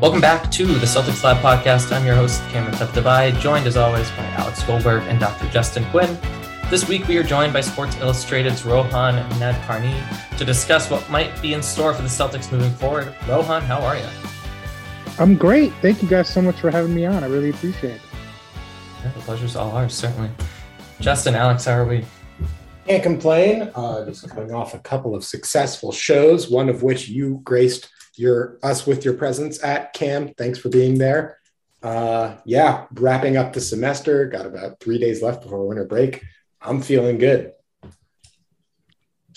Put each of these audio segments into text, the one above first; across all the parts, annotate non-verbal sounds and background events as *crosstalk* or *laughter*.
Welcome back to the Celtics Lab podcast. I'm your host, Cameron Tabatabaie, joined as always by Alex Goldberg and Dr. Justin Quinn. This week, we are joined by Sports Illustrated's Rohan Nadkarni to discuss what might be in store for the Celtics moving forward. Rohan, how are you? I'm great. Thank you guys so much for having me on. I really appreciate it. Yeah, the pleasure's all ours, certainly. Justin, Alex, how are we? Can't complain. Uh, just coming off a couple of successful shows, one of which you graced your us with your presence at Cam. Thanks for being there. Uh, yeah, wrapping up the semester. Got about three days left before winter break. I'm feeling good.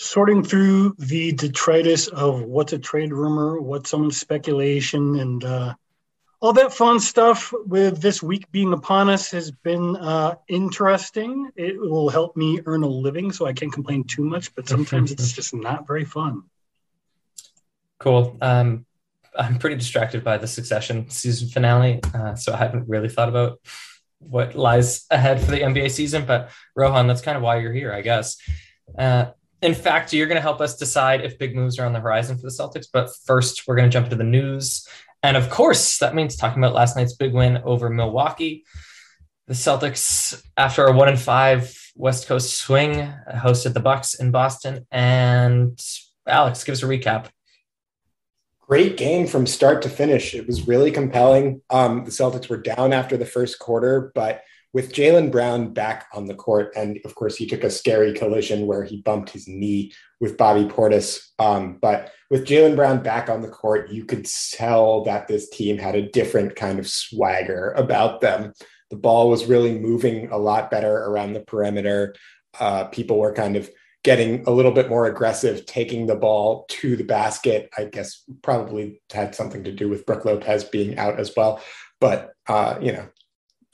Sorting through the detritus of what's a trade rumor, what's someone's speculation, and uh, all that fun stuff with this week being upon us has been uh, interesting. It will help me earn a living, so I can't complain too much, but sometimes it's *laughs* just not very fun. Cool. Um, I'm pretty distracted by the Succession season finale, uh, so I haven't really thought about what lies ahead for the NBA season. But Rohan, that's kind of why you're here, I guess. Uh, in fact, you're going to help us decide if big moves are on the horizon for the Celtics. But first, we're going to jump into the news, and of course, that means talking about last night's big win over Milwaukee. The Celtics, after a one and five West Coast swing, hosted the Bucks in Boston. And Alex, give us a recap great game from start to finish. It was really compelling. Um, the Celtics were down after the first quarter, but with Jaylen Brown back on the court, and of course, he took a scary collision where he bumped his knee with Bobby Portis. Um, but with Jaylen Brown back on the court, you could tell that this team had a different kind of swagger about them. The ball was really moving a lot better around the perimeter. Uh, people were kind of getting a little bit more aggressive, taking the ball to the basket. I guess probably had something to do with Brook Lopez being out as well. But uh, you know,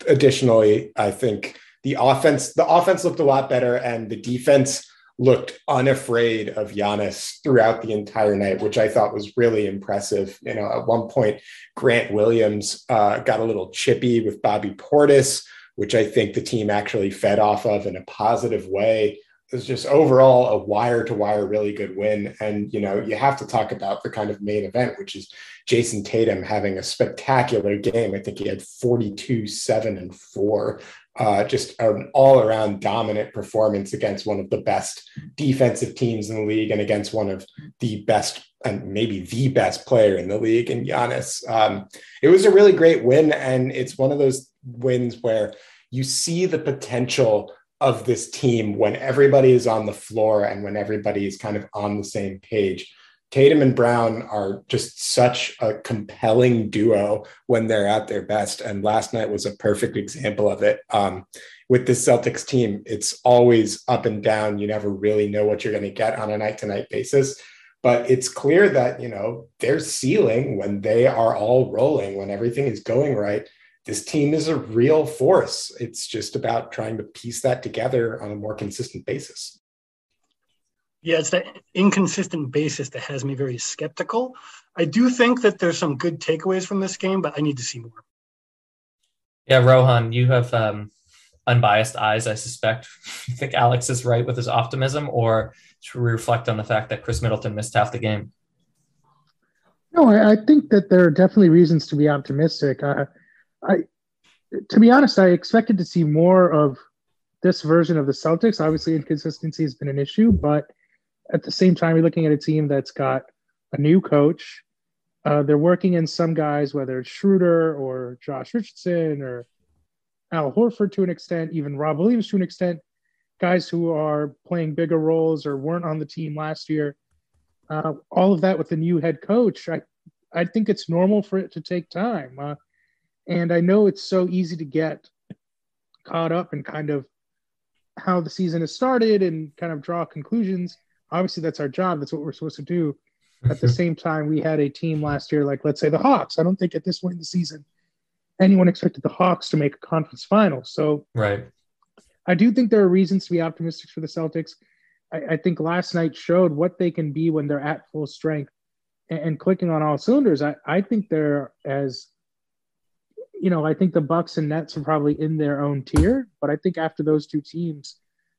additionally, I think the offense the offense looked a lot better, and the defense looked unafraid of Giannis throughout the entire night, which I thought was really impressive. You know, at one point, Grant Williams uh, got a little chippy with Bobby Portis, which I think the team actually fed off of in a positive way was just overall a wire to wire really good win. And, you know, you have to talk about the kind of main event, which is Jayson Tatum having a spectacular game. I think he had 42, seven, and four. Uh, just an all around dominant performance against one of the best defensive teams in the league and against one of the best and maybe the best player in the league in Giannis. Um, it was a really great win. And it's one of those wins where you see the potential of this team when everybody is on the floor and when everybody is kind of on the same page. Tatum and Brown are just such a compelling duo when they're at their best. And last night was a perfect example of it. Um, with the Celtics team, it's always up and down. You never really know what you're going to get on a night to night basis. But it's clear that, you know, their ceiling when they are all rolling, when everything is going right, this team is a real force. It's just about trying to piece that together on a more consistent basis. Yeah, it's that inconsistent basis that has me very skeptical. I do think that there's some good takeaways from this game, but I need to see more. Yeah, Rohan, you have um, unbiased eyes, I suspect. you think Alex is right with his optimism, or to reflect on the fact that Khris Middleton missed half the game? No, I, I think that there are definitely reasons to be optimistic. I, I, to be honest, I expected to see more of this version of the Celtics. Obviously, inconsistency has been an issue, but at the same time, you're looking at a team that's got a new coach. Uh, they're working in some guys, whether it's Schroeder or Josh Richardson or Al Horford to an extent, even Rob Williams to an extent, guys who are playing bigger roles or weren't on the team last year. Uh, all of that with the new head coach, I, I think it's normal for it to take time. Uh, and I know it's so easy to get caught up in kind of how the season has started and kind of draw conclusions. Obviously, that's our job. That's what we're supposed to do. At the *laughs* same time, we had a team last year, like let's say the Hawks. I don't think at this point in the season anyone expected the Hawks to make a conference final. So, right. I do think there are reasons to be optimistic for the Celtics. I, I think last night showed what they can be when they're at full strength and, and clicking on all cylinders. I, I think they're as you know, I think the Bucks and Nets are probably in their own tier, but I think after those two teams,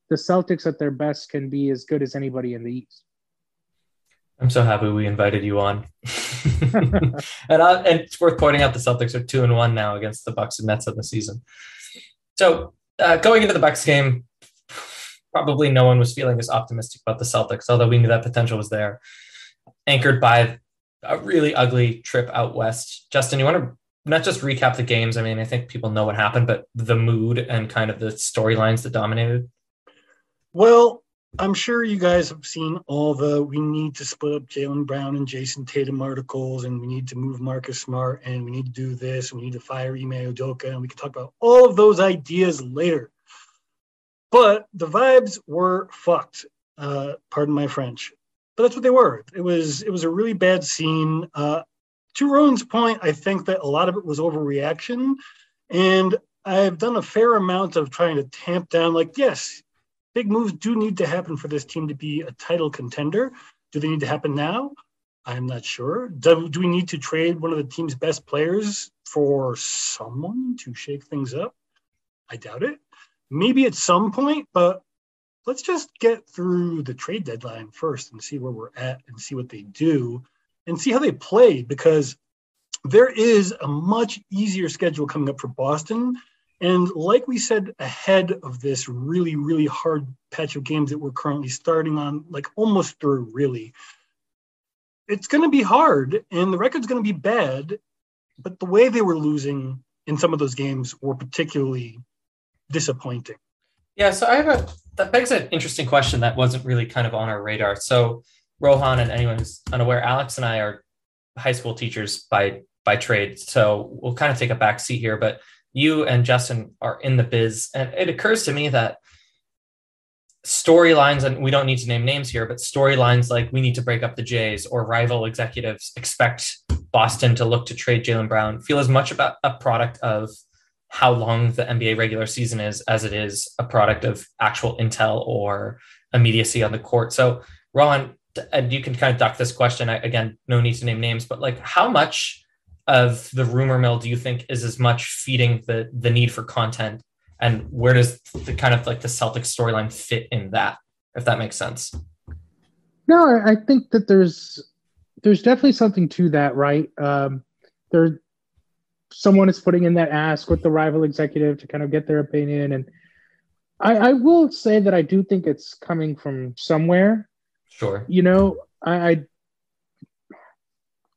the Celtics at their best can be as good as anybody in the East. I'm so happy we invited you on. *laughs* and, I, and it's worth pointing out the Celtics are two and one now against the Bucks and Nets of the season. So uh, going into the Bucks game, probably no one was feeling as optimistic about the Celtics, although we knew that potential was there. Anchored by a really ugly trip out west. Justin, you want to not just recap the games? I mean, I think people know what happened, but the mood and kind of the storylines that dominated. Well, I'm sure you guys have seen all the we need to split up Jaylen Brown and Jayson Tatum articles, and we need to move Marcus Smart, and we need to do this, and we need to fire Ime Udoka, and we can talk about all of those ideas later. But the vibes were fucked. Uh, pardon my French, but that's what they were. It was it was a really bad scene. Uh, to Rohan's point, I think that a lot of it was overreaction, and I've done a fair amount of trying to tamp down. Like, yes, big moves do need to happen for this team to be a title contender. Do they need to happen now? I'm not sure. Do, do we need to trade one of the team's best players for someone to shake things up? I doubt it maybe at some point, but let's just get through the trade deadline first and see where we're at and see what they do and see how they play because there is a much easier schedule coming up for Boston. And like we said ahead of this really, really hard patch of games that we're currently starting on, like almost through, really, it's going to be hard and the record's going to be bad. But the way they were losing in some of those games were particularly disappointing? Yeah, so I have a that begs an interesting question that wasn't really kind of on our radar. So Rohan and anyone who's unaware, Alex and I are high school teachers by by trade. So we'll kind of take a back seat here, but you and Justin are in the biz. And it occurs to me that storylines, and we don't need to name names here, but storylines like we need to break up the Jays or rival executives expect Boston to look to trade Jaylen Brown feel as much about a product of how long the NBA regular season is as it is a product of actual intel or immediacy on the court. So, Ron, and you can kind of duck this question. I, again, no need to name names, but like how much of the rumor mill do you think is as much feeding the the need for content, and where does the kind of like the Celtics storyline fit in that? If that makes sense. No, I think that there's there's definitely something to that, right? Um, there someone is putting in that ask with the rival executive to kind of get their opinion. And I, I will say that I do think it's coming from somewhere. Sure. You know, I, I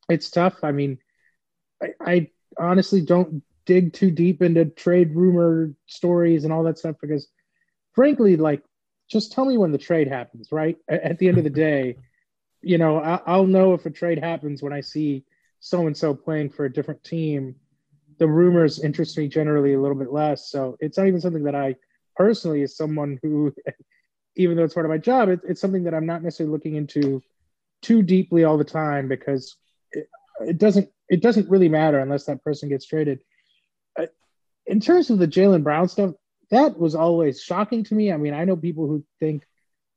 it's tough. I mean, I, I honestly don't dig too deep into trade rumor stories and all that stuff because frankly, like just tell me when the trade happens, right? At, at the end of the *laughs* day, you know, I, will know if a trade happens when I see so and so playing for a different team the rumors interest me generally a little bit less. So it's not even something that I personally, as someone who, *laughs* even though it's part of my job, it, it's something that I'm not necessarily looking into too deeply all the time because it, it doesn't it doesn't really matter unless that person gets traded. Uh, in terms of the Jaylen Brown stuff, that was always shocking to me. I mean, I know people who think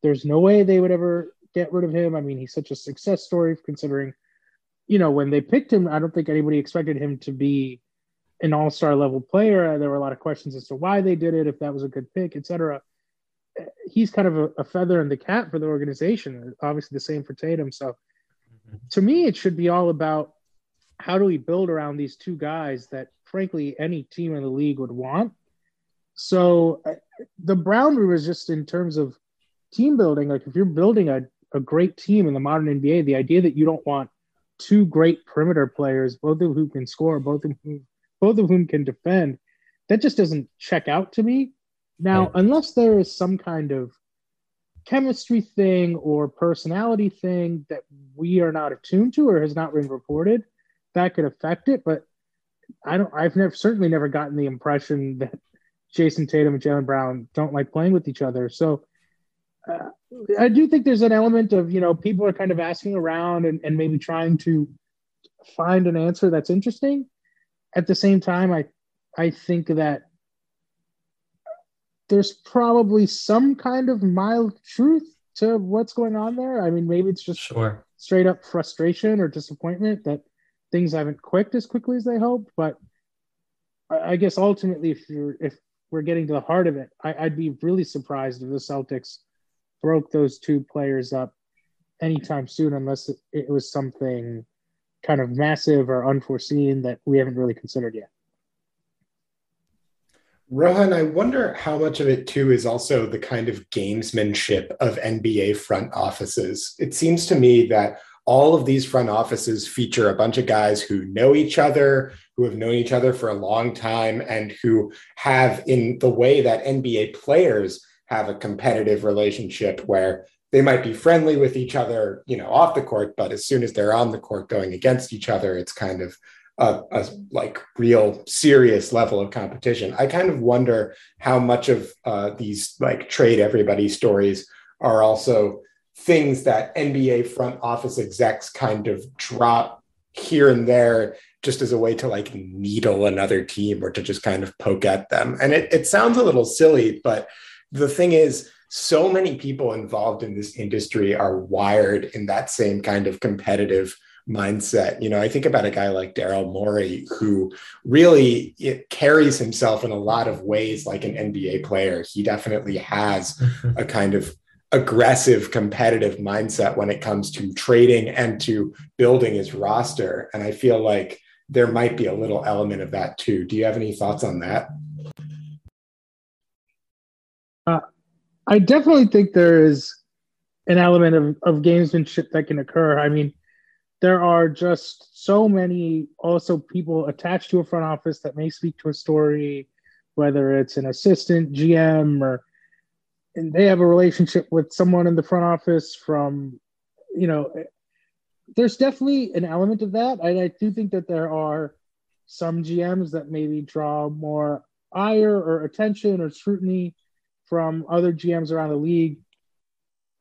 there's no way they would ever get rid of him. I mean, he's such a success story considering, you know, when they picked him, I don't think anybody expected him to be an all-star level player. There were a lot of questions as to why they did it, if that was a good pick, etc. He's kind of a, a, feather in the cap for the organization. Obviously, the same for Tatum. So, mm-hmm. to me, it should be all about how do we build around these two guys that, frankly, any team in the league would want. So, uh, the Brown room is just in terms of team building. Like, if you're building a, a great team in the modern NBA, the idea that you don't want two great perimeter players, both of whom can score, both of whom both of whom can defend. That just doesn't check out to me. Now, unless there is some kind of chemistry thing or personality thing that we are not attuned to or has not been reported, that could affect it. But I don't. I've never certainly never gotten the impression that Jayson Tatum and Jaylen Brown don't like playing with each other. So uh, I do think there's an element of you know people are kind of asking around and, and maybe trying to find an answer that's interesting at the same time, I I think that there's probably some kind of mild truth to what's going on there. I mean, maybe it's just sure. straight up frustration or disappointment that things haven't clicked as quickly as they hoped. But I guess ultimately, if you're if we're getting to the heart of it, I, would be really surprised if the Celtics broke those two players up anytime soon, unless it, it was something kind of massive or unforeseen that we haven't really considered yet. Rohan, I wonder how much of it too is also the kind of gamesmanship of NBA front offices. It seems to me that all of these front offices feature a bunch of guys who know each other, who have known each other for a long time, and who have, in the way that NBA players have a competitive relationship where they might be friendly with each other, you know, off the court, but as soon as they're on the court going against each other, it's kind of a, a, like real serious level of competition. I kind of wonder how much of uh, these like trade everybody stories are also things that NBA front office execs kind of drop here and there just as a way to like needle another team or to just kind of poke at them. And it, it sounds a little silly, but the thing is, so many people involved in this industry are wired in that same kind of competitive mindset. You know, I think about a guy like Daryl Morey, who really it carries himself in a lot of ways like an NBA player. He definitely has *laughs* a kind of aggressive competitive mindset when it comes to trading and to building his roster. And I feel like there might be a little element of that too. Do you have any thoughts on that? Uh, I definitely think there is an element of, of gamesmanship that can occur. I mean, there are just so many also people attached to a front office that may speak to a story, whether it's an assistant GM or and they have a relationship with someone in the front office from, you know, there's definitely an element of that. I, I do think that there are some GMs that maybe draw more ire or attention or scrutiny from other GMs around the league.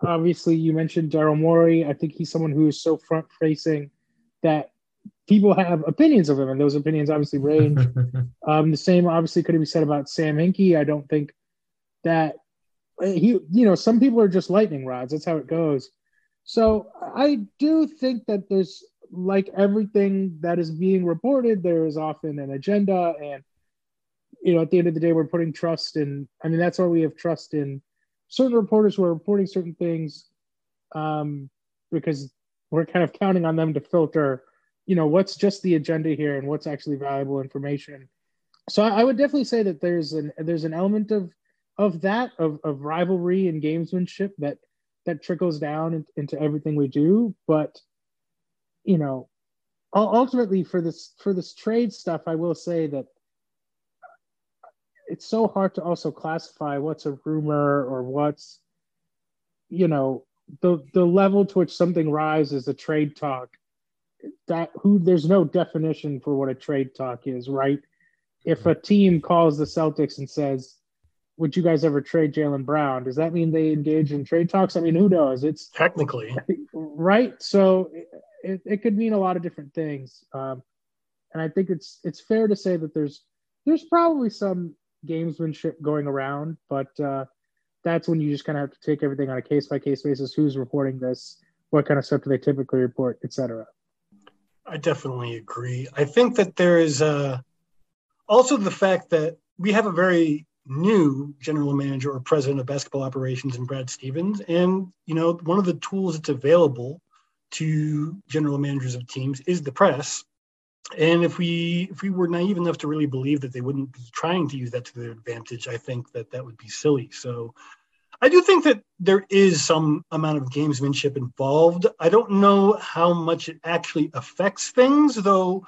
Obviously, you mentioned Daryl Morey. I think he's someone who is so front facing that people have opinions of him, and those opinions obviously range. *laughs* um, the same obviously could be said about Sam Hinkie. I don't think that he, you know, some people are just lightning rods. That's how it goes. So I do think that there's like everything that is being reported, there is often an agenda and you know, at the end of the day, we're putting trust in. I mean, that's why we have trust in certain reporters who are reporting certain things, um, because we're kind of counting on them to filter, you know, what's just the agenda here and what's actually valuable information. So I, I would definitely say that there's an there's an element of of that of, of rivalry and gamesmanship that that trickles down in, into everything we do. But you know, ultimately for this for this trade stuff, I will say that it's so hard to also classify what's a rumor or what's you know the the level to which something rises a trade talk. That who there's no definition for what a trade talk is right? If a team calls the celtics and says would you guys ever trade jaylen brown? Does that mean they engage in trade talks? I mean who knows? It's technically. *laughs* Right? So it, it could mean a lot of different things. Um, and i think it's it's fair to say that there's there's probably some gamesmanship going around, but uh, that's when you just kind of have to take everything on a case by case basis. Who's reporting this? What kind of stuff do they typically report, etc. I definitely agree. I think that there is uh, also the fact that we have a very new general manager or president of basketball operations in Brad Stevens. And, you know, one of the tools that's available to general managers of teams is the press. And if we if we were naive enough to really believe that they wouldn't be trying to use that to their advantage, I think that that would be silly. So I do think that there is some amount of gamesmanship involved. I don't know how much it actually affects things, though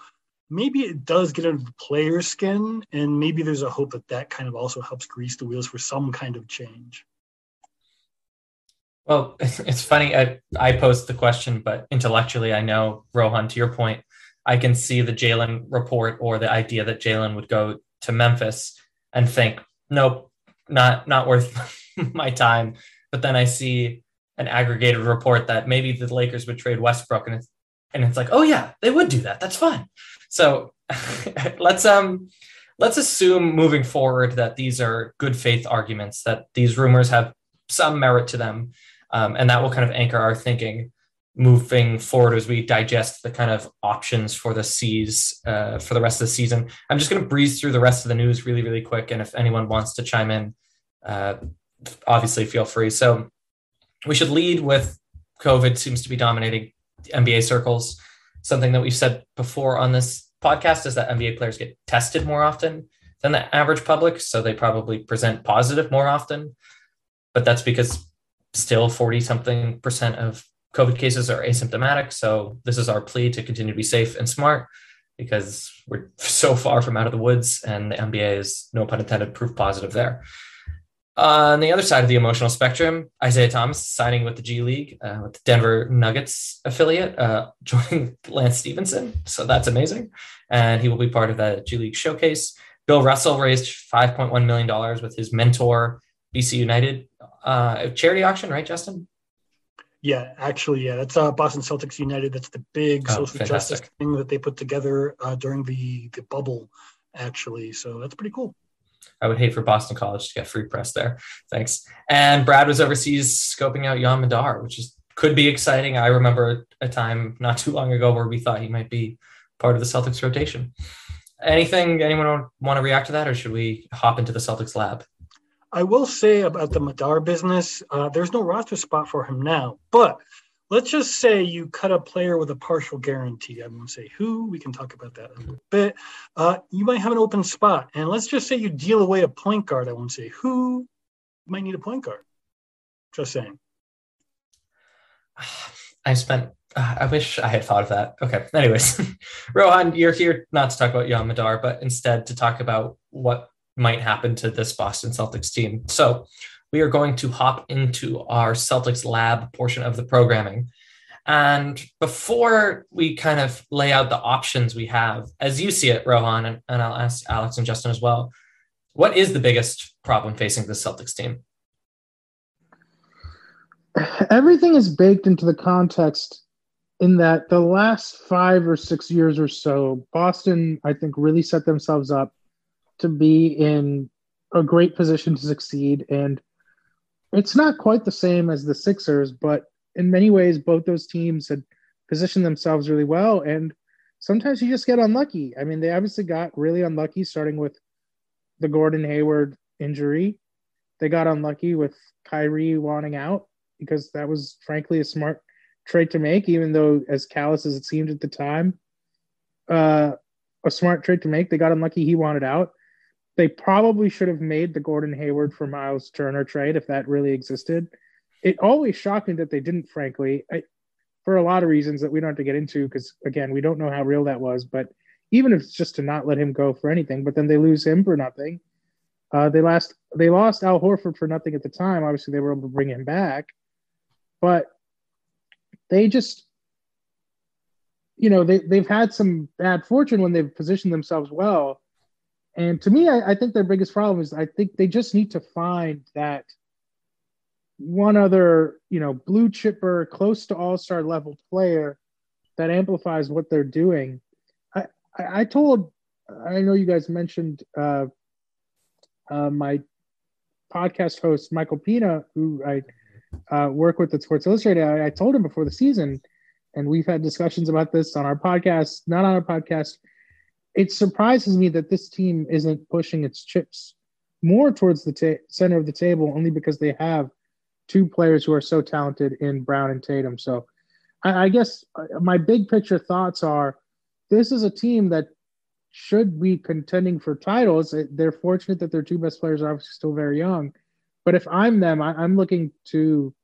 maybe it does get under the player's skin, and maybe there's a hope that that kind of also helps grease the wheels for some kind of change. Well, *laughs* it's funny. I, I posed the question, but intellectually, I know, Rohan, to your point, I can see the Jaylen report or the idea that Jaylen would go to Memphis and think, nope, not not worth *laughs* my time. But then I see an aggregated report that maybe the Lakers would trade Westbrook, and it's and it's like, oh yeah, they would do that. That's fine. So *laughs* let's um let's assume moving forward that these are good faith arguments, that these rumors have some merit to them, um, and that will kind of anchor our thinking moving forward as we digest the kind of options for the C's uh, for the rest of the season. I'm just going to breeze through the rest of the news really, really quick, and if anyone wants to chime in, uh, obviously feel free. So we should lead with COVID seems to be dominating NBA circles. Something that we've said before on this podcast is that NBA players get tested more often than the average public. So they probably present positive more often. But that's because still 40 something percent of COVID cases are asymptomatic. So this is our plea to continue to be safe and smart because we're *laughs* so far from out of the woods and the NBA is no pun intended proof positive there. Uh, on the other side of the emotional spectrum, Isaiah Thomas signing with the G League, uh, with the Denver Nuggets affiliate, uh, *laughs* joining Lance Stephenson. So that's amazing. And he will be part of the G League showcase. Bill Russell raised $5.1 million with his mentor, BC United uh, charity auction, right, Justin? Yeah, actually, yeah, that's uh, Boston Celtics United. That's the big oh, social fantastic. justice thing that they put together uh, during the the bubble, actually. So that's pretty cool. I would hate for Boston College to get free press there. Thanks. And Brad was overseas scoping out Yam Madar, which is could be exciting. I remember a time not too long ago where we thought he might be part of the Celtics rotation. Anything anyone want to react to that, or should we hop into the Celtics lab? I will say about the Madar business, uh, there's no roster spot for him now, but let's just say you cut a player with a partial guarantee. I won't say who. We can talk about that a little bit. Uh, you might have an open spot, and let's just say you deal away a point guard. I won't say who. Might need a point guard. Just saying. *sighs* I spent. Uh, I wish I had thought of that. Okay. Anyways, *laughs* Rohan, you're here not to talk about Yam Madar, but instead to talk about what might happen to this Boston Celtics team. So we are going to hop into our Celtics lab portion of the programming. And before we kind of lay out the options we have, as you see it, Rohan, and, and I'll ask Alex and Justin as well, what is the biggest problem facing the Celtics team? Everything is baked into the context in that the last five or six years or so, Boston, I think, really set themselves up to be in a great position to succeed. And it's not quite the same as the Sixers, but in many ways, both those teams had positioned themselves really well. And sometimes you just get unlucky. I mean, they obviously got really unlucky starting with the Gordon Hayward injury. They got unlucky with Kyrie wanting out because that was frankly a smart trade to make, even though as callous as it seemed at the time, uh, a smart trade to make. They got unlucky he wanted out. They probably should have made the Gordon Hayward for Miles Turner trade if that really existed. It always shocked me that they didn't, frankly, I, for a lot of reasons that we don't have to get into because, again, we don't know how real that was. But even if it's just to not let him go for anything, but then they lose him for nothing. Uh, they lost they lost Al Horford for nothing at the time. Obviously, they were able to bring him back, but they just, you know, they they've had some bad fortune when they've positioned themselves well and to me, I, I, think their biggest problem is I think they just need to find that one other, you know, blue chipper, close to all star level player that amplifies what they're doing. I, I, I told I know you guys mentioned uh, uh, my podcast host Michael Pina, who I uh, work with at Sports Illustrated. I, I, told him before the season, and we've had discussions about this on our podcast, not on our podcast. It surprises me that this team isn't pushing its chips more towards the ta- center of the table, only because they have two players who are so talented in Brown and Tatum. So, I, I guess uh, my big picture thoughts are: this is a team that should be contending for titles. They're fortunate that their two best players are obviously still very young. But if I'm them, I, am looking to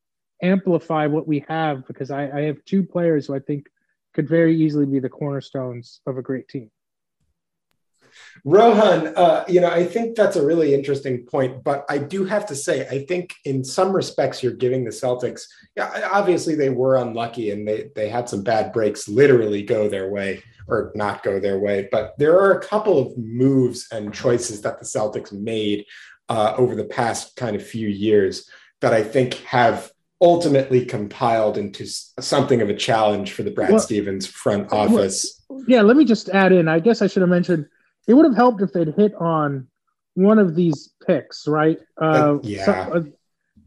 amplify what we have because I, I have two players who I think could very easily be the cornerstones of a great team. Rohan, uh, you know, I think that's a really interesting point, but I do have to say, I think in some respects you're giving the Celtics, yeah, obviously they were unlucky and they, they had some bad breaks literally go their way or not go their way, but there are a couple of moves and choices that the Celtics made uh, over the past kind of few years that I think have ultimately compiled into something of a challenge for the Brad well, Stevens front office. Yeah, let me just add in. I guess I should have mentioned it would have helped if they'd hit on one of these picks, right? Uh, uh, yeah. So, uh,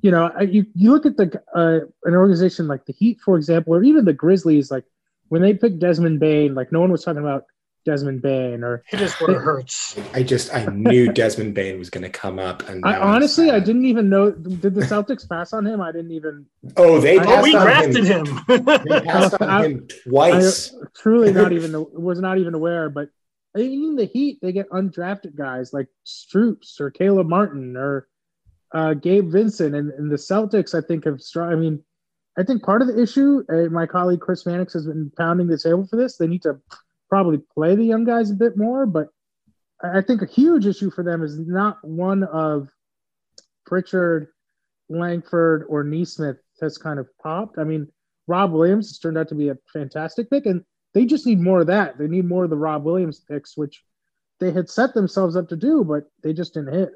you know, you, you look at the uh, an organization like the Heat, for example, or even the Grizzlies. Like when they picked Desmond Bane, like no one was talking about Desmond Bane or it is what it hurts. I just I knew Desmond Bane was going to come up, and I honestly I didn't even know. Did the Celtics pass on him? I didn't even. Oh, they oh, we drafted him. him. they passed on *laughs* I, him twice. I, truly, not *laughs* even was not even aware. But even the Heat, they get undrafted guys like Strus or Caleb Martin or uh, Gabe Vincent, and, and the Celtics I think have strong. I mean. I think part of the issue, uh, my colleague Chris Mannix has been pounding the table for this. They need to probably play the young guys a bit more. But I think a huge issue for them is not one of Pritchard, Langford, or Nesmith has kind of popped. I mean, Rob Williams has turned out to be a fantastic pick, and they just need more of that. They need more of the Rob Williams picks, which they had set themselves up to do, but they just didn't hit.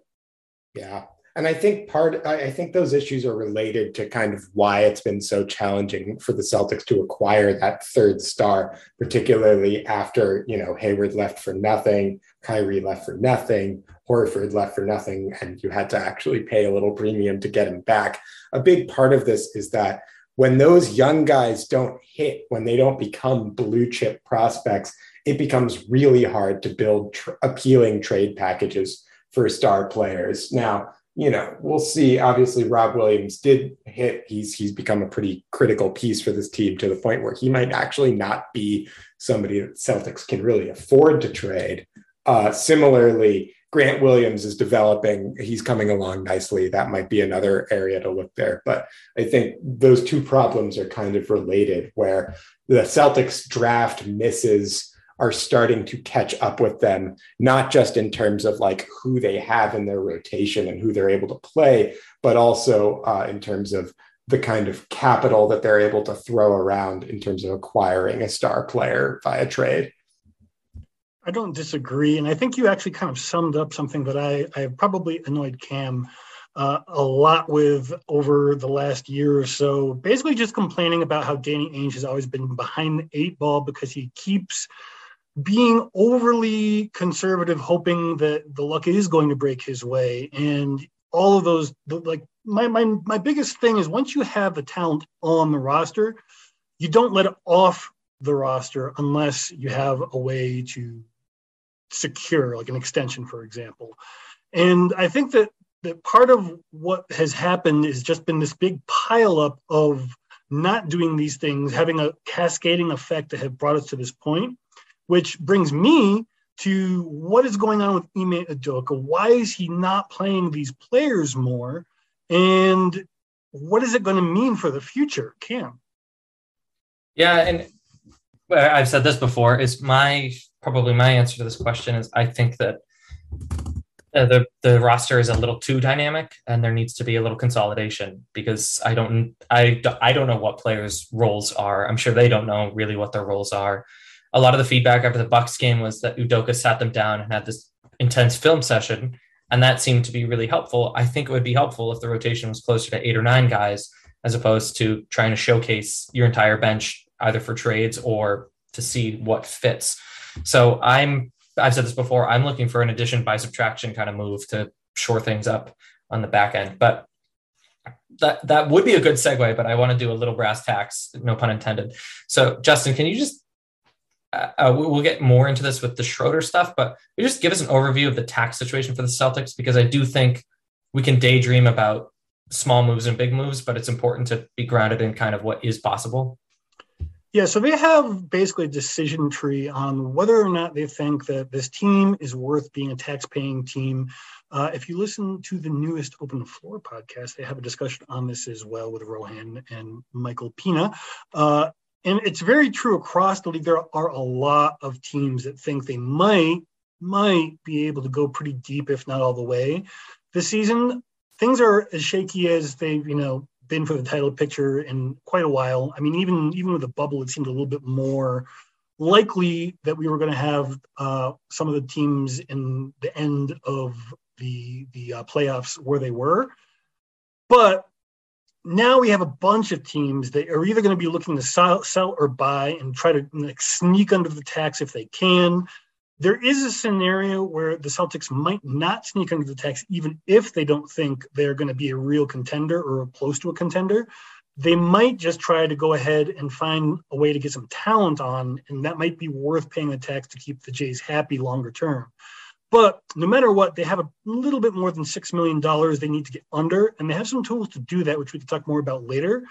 Yeah, and I think part, I think those issues are related to kind of why it's been so challenging for the Celtics to acquire that third star, particularly after, you know, Hayward left for nothing, Kyrie left for nothing, Horford left for nothing, and you had to actually pay a little premium to get him back. A big part of this is that when those young guys don't hit, when they don't become blue chip prospects, it becomes really hard to build tr- appealing trade packages for star players. Now, you know, we'll see. Obviously, Rob Williams did hit. He's he's become a pretty critical piece for this team to the point where he might actually not be somebody that Celtics can really afford to trade. Uh, similarly, Grant Williams is developing. He's coming along nicely. That might be another area to look there. But I think those two problems are kind of related, where the Celtics draft misses are starting to catch up with them, not just in terms of like who they have in their rotation and who they're able to play, but also uh, in terms of the kind of capital that they're able to throw around in terms of acquiring a star player via trade. I don't disagree. And I think you actually kind of summed up something that I, I probably annoyed Cam uh, a lot with over the last year or so. Basically, just complaining about how Danny Ainge has always been behind the eight ball because he keeps being overly conservative, hoping that the luck is going to break his way, and all of those like my my my biggest thing is once you have the talent on the roster, you don't let it off the roster unless you have a way to secure like an extension, for example. And I think that that part of what has happened has just been this big pileup of not doing these things, having a cascading effect that have brought us to this point which brings me to what is going on with Ime Udoka? Why is he not playing these players more? And what is it going to mean for the future, Cam? Yeah, and I've said this before. Is my probably my answer to this question is I think that uh, the the roster is a little too dynamic, and there needs to be a little consolidation because I don't I I don't know what players' roles are. I'm sure they don't know really what their roles are a lot of the feedback after the Bucks game was that Udoka sat them down and had this intense film session, and that seemed to be really helpful. I think it would be helpful if the rotation was closer to eight or nine guys, as opposed to trying to showcase your entire bench either for trades or to see what fits. So I'm I've said this before. I'm looking for an addition by subtraction kind of move to shore things up on the back end. But that that would be a good segue. But I want to do a little brass tacks, no pun intended. So, Justin, can you just uh, uh we'll get more into this with the Schroeder stuff, but just give us an overview of the tax situation for the Celtics because I do think we can daydream about small moves and big moves, but it's important to be grounded in kind of what is possible. Yeah, so they have basically a decision tree on whether or not they think that this team is worth being a tax-paying team. Uh, if you listen to the newest Open Floor podcast, they have a discussion on this as well with Rohan and Michael Pina. Uh, and it's very true across the league. There are a lot of teams that think they might might be able to go pretty deep, if not all the way, this season. Things are as shaky as they've you know been for the title picture in quite a while. I mean, even even with the bubble, it seemed a little bit more likely that we were going to have uh, some of the teams in the end of the the uh, playoffs where they were. But now we have a bunch of teams that are either going to be looking to sell, sell or buy and try to like, sneak under the tax if they can. There is a scenario where the Celtics might not sneak under the tax, even if they don't think they're going to be a real contender or close to a contender. They might just try to go ahead and find a way to get some talent on, and that might be worth paying the tax to keep the Jays happy longer term. But no matter what, they have a little bit more than $6 million they need to get under, and they have some tools to do that, which we can talk more about later.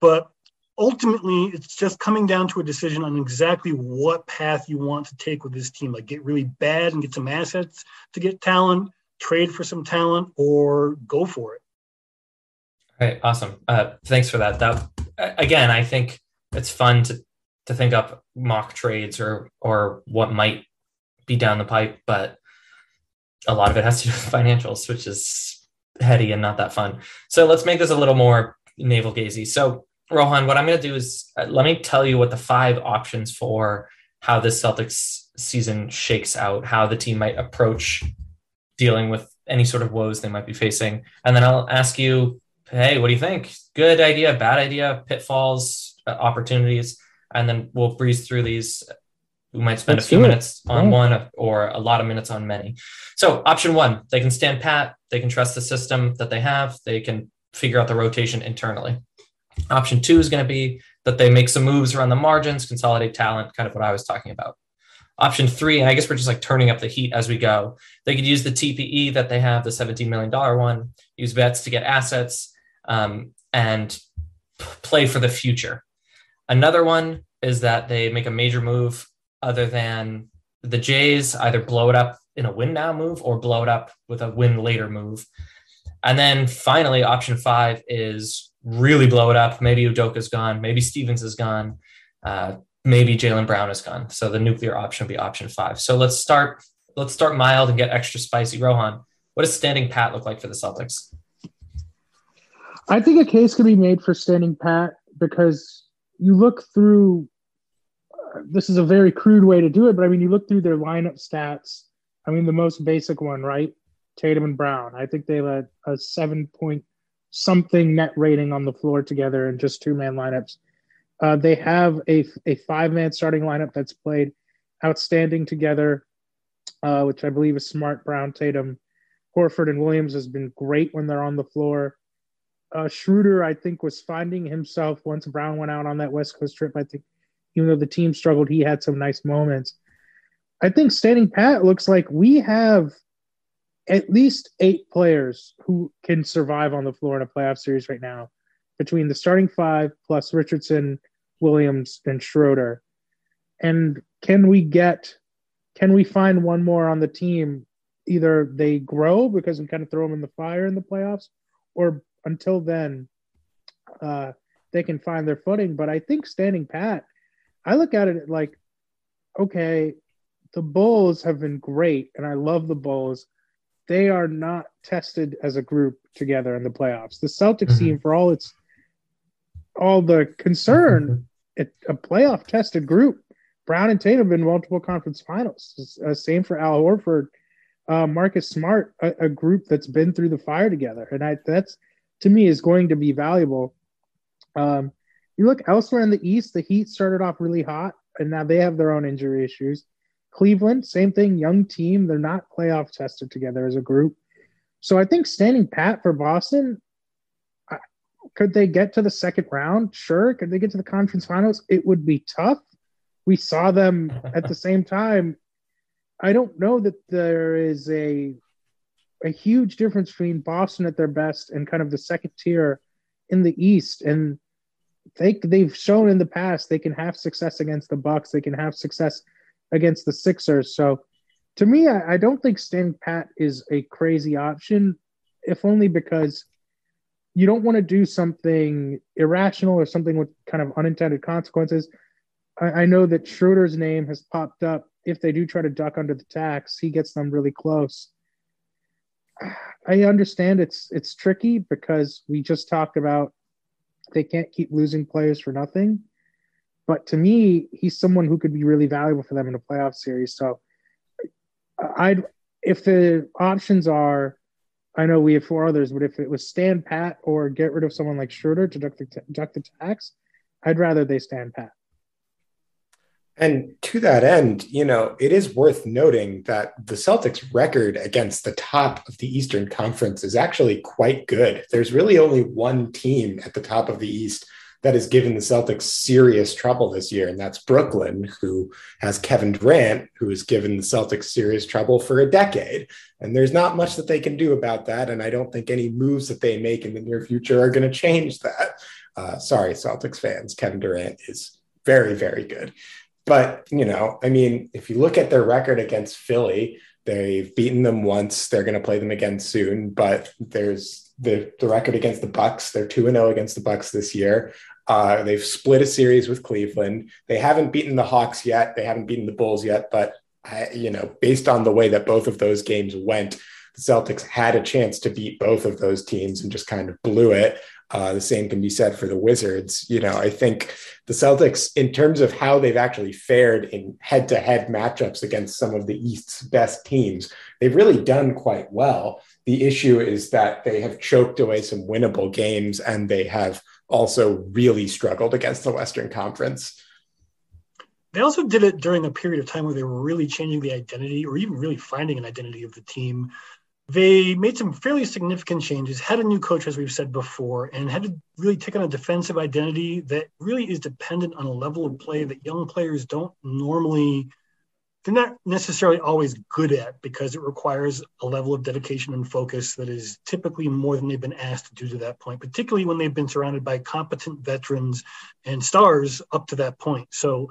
But ultimately it's just coming down to a decision on exactly what path you want to take with this team. Like get really bad and get some assets to get talent trade for some talent or go for it. All right awesome. Uh, thanks for that. That again i think it's fun to to think up mock trades or or what might be down the pipe but a lot of it has to do with *laughs* financials which is heady and not that fun. So let's make this a little more navel gazy so Rohan, what I'm going to do is uh, let me tell you what the five options for how this Celtics season shakes out, how the team might approach dealing with any sort of woes they might be facing. And then I'll ask you, hey, what do you think? Good idea, bad idea, pitfalls, uh, opportunities. And then we'll breeze through these. We might spend Let's a few minutes on one or a lot of minutes on many. So, option one, they can stand pat, they can trust the system that they have, they can figure out the rotation internally. Option two is going to be that they make some moves around the margins, consolidate talent, kind of what I was talking about. Option three, and I guess we're just like turning up the heat as we go. They could use the TPE that they have, the $17 million one, use vets to get assets um, and play for the future. Another one is that they make a major move other than the Jays either blow it up in a win now move or blow it up with a win later move. And then finally, option five is really blow it up. Maybe Udoka's gone. Maybe Stevens is gone. Uh, maybe Jaylen Brown is gone. So the nuclear option would be option five. So let's start. Let's start mild and get extra spicy. Rohan, what does standing pat look like for the Celtics? I think a case could be made for standing pat because you look through. Uh, this is a very crude way to do it, but I mean, you look through their lineup stats. I mean, the most basic one, right? Tatum and Brown. I think they had a seven point something net rating on the floor together in just two man lineups. Uh, they have a, a five man starting lineup that's played outstanding together, uh, which I believe is Smart, Brown, Tatum, Horford, and Williams has been great when they're on the floor. Uh, Schroeder, I think, was finding himself once Brown went out on that West Coast trip. I think, even though the team struggled, he had some nice moments. I think standing pat looks like we have at least eight players who can survive on the floor in a playoff series right now between the starting five plus Richardson, Williams, and Schroeder. And can we get, can we find one more on the team? Either they grow because we kind of throw them in the fire in the playoffs, or until then, uh, they can find their footing. But I think standing pat, I look at it like, okay, the Bulls have been great, and I love the Bulls they are not tested as a group together in the playoffs. The Celtics mm-hmm. team, for all its all the concern, mm-hmm. it, a playoff tested group. Brown and Tatum have been multiple conference finals. Uh, same for Al Horford, uh, Marcus Smart, a, a, group that's been through the fire together, and I, that's to me is going to be valuable. Um, you look elsewhere in the East, the Heat started off really hot, and now they have their own injury issues. Cleveland, same thing, young team. They're not playoff tested together as a group. So I think standing pat for Boston, could they get to the second round? Sure. Could they get to the conference finals? It would be tough. We saw them *laughs* at the same time. I don't know that there is a a huge difference between Boston at their best and kind of the second tier in the East. And they they've shown in the past they can have success against the Bucks. They can have success against the Sixers. So to me, I, I don't think staying pat is a crazy option, if only because you don't want to do something irrational or something with kind of unintended consequences. I, I know that Schroeder's name has popped up. If they do try to duck under the tax, he gets them really close. I understand it's it's tricky because we just talked about they can't keep losing players for nothing. But to me, he's someone who could be really valuable for them in a playoff series. So I'd if the options are, I know we have four others, but if it was stand pat or get rid of someone like Schroeder to duck the, duck the tax, I'd rather they stand pat. And to that end, you know, it is worth noting that the Celtics' record against the top of the Eastern Conference is actually quite good. There's really only one team at the top of the East that has given the Celtics serious trouble this year, and that's Brooklyn, who has Kevin Durant, who has given the Celtics serious trouble for a decade. And there's not much that they can do about that. And I don't think any moves that they make in the near future are going to change that. Uh, sorry, Celtics fans. Kevin Durant is very, very good. But, you know, I mean, if you look at their record against Philly, they've beaten them once. They're going to play them again soon. But there's the, the record against the Bucks. They're 2 0 against the Bucks this year. Uh, they've split a series with Cleveland. They haven't beaten the Hawks yet. They haven't beaten the Bulls yet. But, I, you know, based on the way that both of those games went, the Celtics had a chance to beat both of those teams and just kind of blew it. Uh, the same can be said for the Wizards. You know, I think the Celtics, in terms of how they've actually fared in head to head matchups against some of the East's best teams, they've really done quite well. The issue is that they have choked away some winnable games and they have also really struggled against the Western Conference. They also did it during a period of time where they were really changing the identity or even really finding an identity of the team they made some fairly significant changes, had a new coach, as we've said before, and had to really take on a defensive identity that really is dependent on a level of play that young players don't normally, they're not necessarily always good at because it requires a level of dedication and focus that is typically more than they've been asked to do to that point, particularly when they've been surrounded by competent veterans and stars up to that point. So,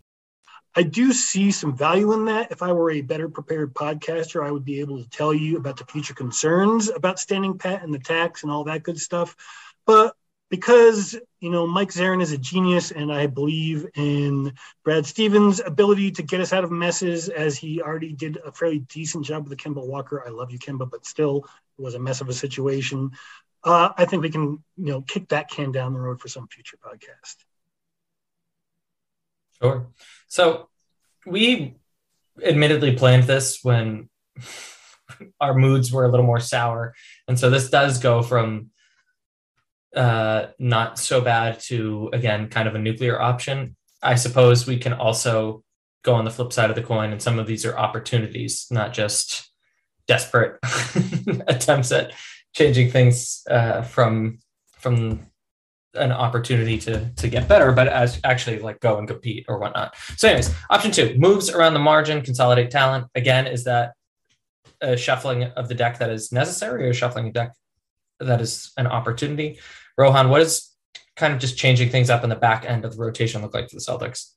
I do see some value in that. If I were a better prepared podcaster, I would be able to tell you about the future concerns about standing pat and the tax and all that good stuff. But because you know Mike Zarren is a genius, and I believe in Brad Stevens' ability to get us out of messes, as he already did a fairly decent job with the Kemba Walker. I love you, Kemba, but still, it was a mess of a situation. Uh, I think we can, you know, kick that can down the road for some future podcast. Sure. So we admittedly planned this when *laughs* our moods were a little more sour. And so this does go from uh, not so bad to, again, kind of a nuclear option. I suppose we can also go on the flip side of the coin, and some of these are opportunities, not just desperate *laughs* attempts at changing things uh, from from an opportunity to to get better, but as actually like go and compete or whatnot. So, anyways, option two moves around the margin, consolidate talent. Again, is that a shuffling of the deck that is necessary, or shuffling a deck that is an opportunity? Rohan, what is kind of just changing things up in the back end of the rotation look like for the Celtics?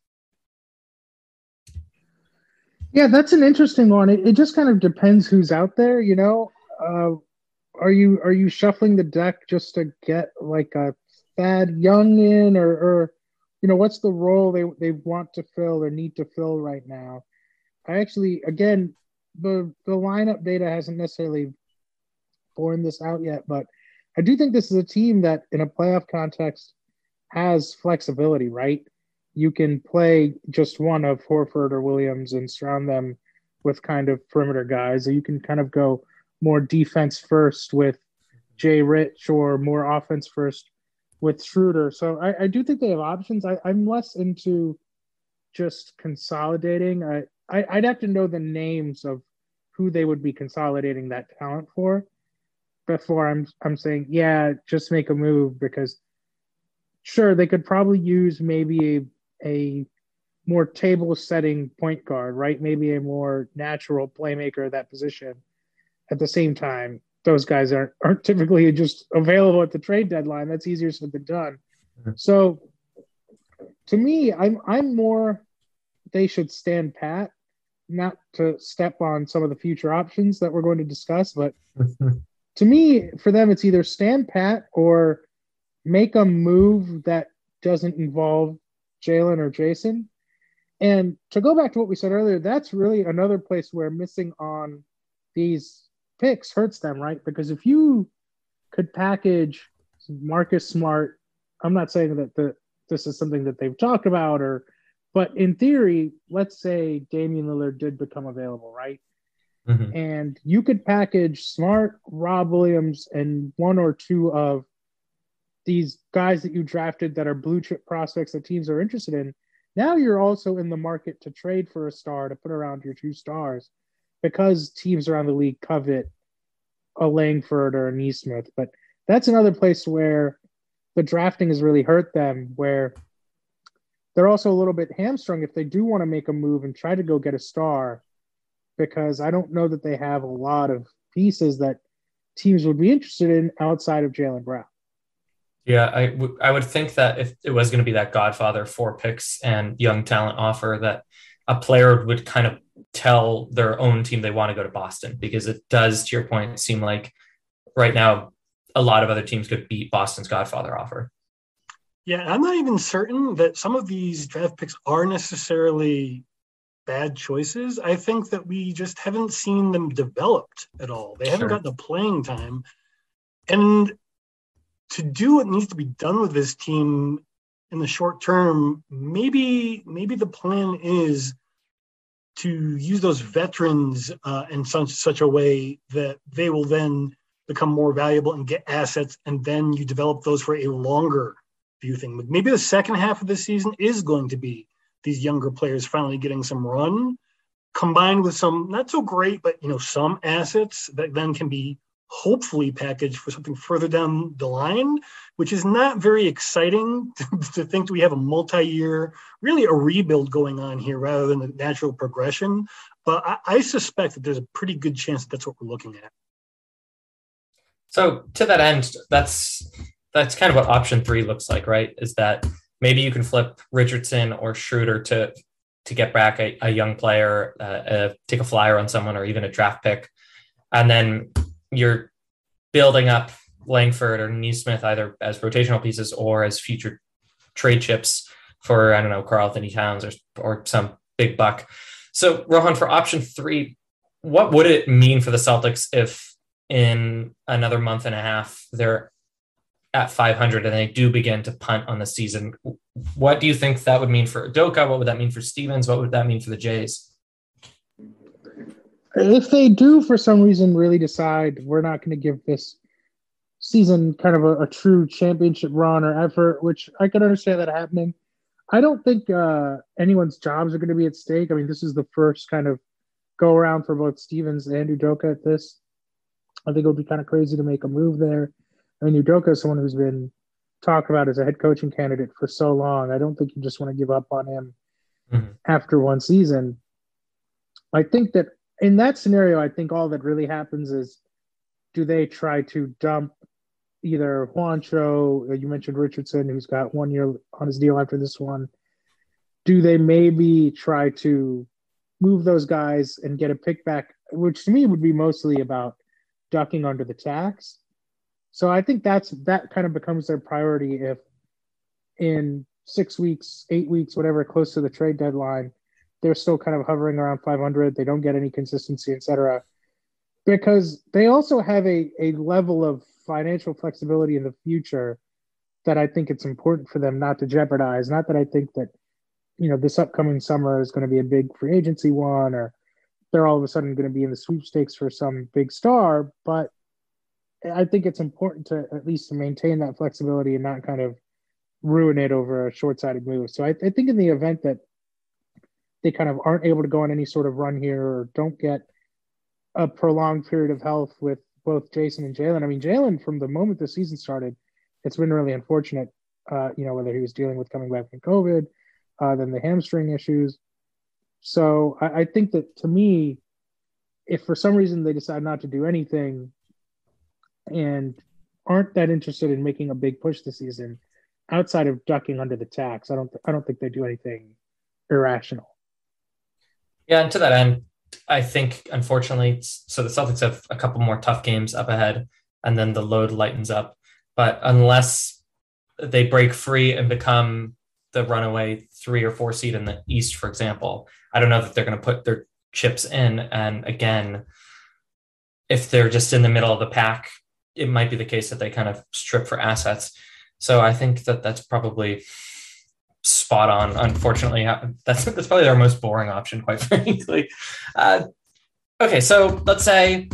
Yeah, that's an interesting one. It, it just kind of depends who's out there. You know, uh, are you are you shuffling the deck just to get like a Thad Young in, or, or you know, what's the role they they want to fill or need to fill right now? I actually, again, the the lineup data hasn't necessarily borne this out yet, but I do think this is a team that, in a playoff context, has flexibility. Right, you can play just one of Horford or Williams and surround them with kind of perimeter guys, or you can kind of go more defense first with Jay Rich, or more offense first with Schroeder. So I, I do think they have options. I, I'm less into just consolidating. I, I I'd have to know the names of who they would be consolidating that talent for before I'm I'm saying yeah, just make a move because sure they could probably use maybe a, a more table setting point guard, right? Maybe a more natural playmaker at that position. At the same time, those guys aren't aren't typically just available at the trade deadline. That's easier said than done. So to me, I'm I'm more they should stand pat, not to step on some of the future options that we're going to discuss, but *laughs* to me, for them, it's either stand pat or make a move that doesn't involve Jaylen or Jayson. And to go back to what we said earlier, that's really another place where missing on these picks hurts them, right? Because if you could package Marcus Smart, I'm not saying that the, this is something that they've talked about, or but in theory, let's say Damian Lillard did become available, right? Mm-hmm. And you could package Smart, Rob Williams, and one or two of these guys that you drafted that are blue chip prospects that teams are interested in. Now you're also in the market to trade for a star to put around your two stars because teams around the league covet a Langford or a Nesmith. But that's another place where the drafting has really hurt them, where they're also a little bit hamstrung if they do want to make a move and try to go get a star, because I don't know that they have a lot of pieces that teams would be interested in outside of Jaylen Brown. Yeah, I, w- I would think that if it was going to be that Godfather four picks and young talent offer, that a player would kind of tell their own team they want to go to Boston because it does, to your point, seem like right now a lot of other teams could beat Boston's Godfather offer. Yeah, I'm not even certain that some of these draft picks are necessarily bad choices. I think that we just haven't seen them developed at all. They haven't gotten the playing time. And to do what needs to be done with this team in the short term, maybe maybe the plan is to use those veterans uh, in such such a way that they will then become more valuable and get assets, and then you develop those for a longer view thing. Maybe the second half of the season is going to be these younger players finally getting some run, combined with some not so great, but you know some assets that then can be hopefully packaged for something further down the line, which is not very exciting *laughs* to, think we have a multi-year, really a rebuild going on here rather than a natural progression. But I, I suspect that there's a pretty good chance that that's what we're looking at. So to that end, that's that's kind of what option three looks like, right? Is that maybe you can flip Richardson or Schroeder to to get back a, a young player, uh, uh, take a flyer on someone, or even a draft pick, and then you're building up Langford or Nesmith either as rotational pieces or as future trade chips for I don't know Karl-Anthony Towns or or some big buck. So Rohan, for option three, what would it mean for the Celtics if in another month and a half they're at 500 and they do begin to punt on the season? What do you think that would mean for Udoka? What would that mean for Stevens? What would that mean for the Jays? If they do for some reason really decide we're not going to give this season kind of a, a, true championship run or effort, which I can understand that happening. I don't think uh, anyone's jobs are going to be at stake. I mean, this is the first kind of go around for both Stevens and Udoka at this. I think it would be kind of crazy to make a move there. I mean, Udoka is someone who's been talked about as a head coaching candidate for so long. I don't think you just want to give up on him mm-hmm. after one season. I think that in that scenario, I think all that really happens is do they try to dump either Juancho, uh, you mentioned Richardson, who's got one year on his deal after this one. Do they maybe try to move those guys and get a pick back, which to me would be mostly about ducking under the tax? So I think that's that kind of becomes their priority if in six weeks, eight weeks, whatever, close to the trade deadline, they're still kind of hovering around 500. They don't get any consistency, etc. Because they also have a, a level of financial flexibility in the future that I think it's important for them not to jeopardize. Not that I think that, you know, this upcoming summer is going to be a big free agency one or they're all of a sudden going to be in the sweepstakes for some big star, but I think it's important to at least maintain that flexibility and not kind of ruin it over a short-sighted move. So I, I think in the event that they kind of aren't able to go on any sort of run here or don't get a prolonged period of health with both Jayson and Jaylen. I mean, Jaylen, from the moment the season started, it's been really unfortunate. Uh, you know, whether he was dealing with coming back from COVID, uh, then the hamstring issues. So I, I think that to me, if for some reason they decide not to do anything and aren't that interested in making a big push this season, outside of ducking under the tax, I don't th- I don't think they do anything irrational. Yeah, and to that end, I think unfortunately, so the Celtics have a couple more tough games up ahead, and then the load lightens up. But unless they break free and become the runaway three or four seed in the East, for example, I don't know that they're going to put their chips in. And again, if they're just in the middle of the pack, it might be the case that they kind of strip for assets. So I think that that's probably spot on. Unfortunately, that's that's probably our most boring option, quite *laughs* frankly. Uh, okay, so let's say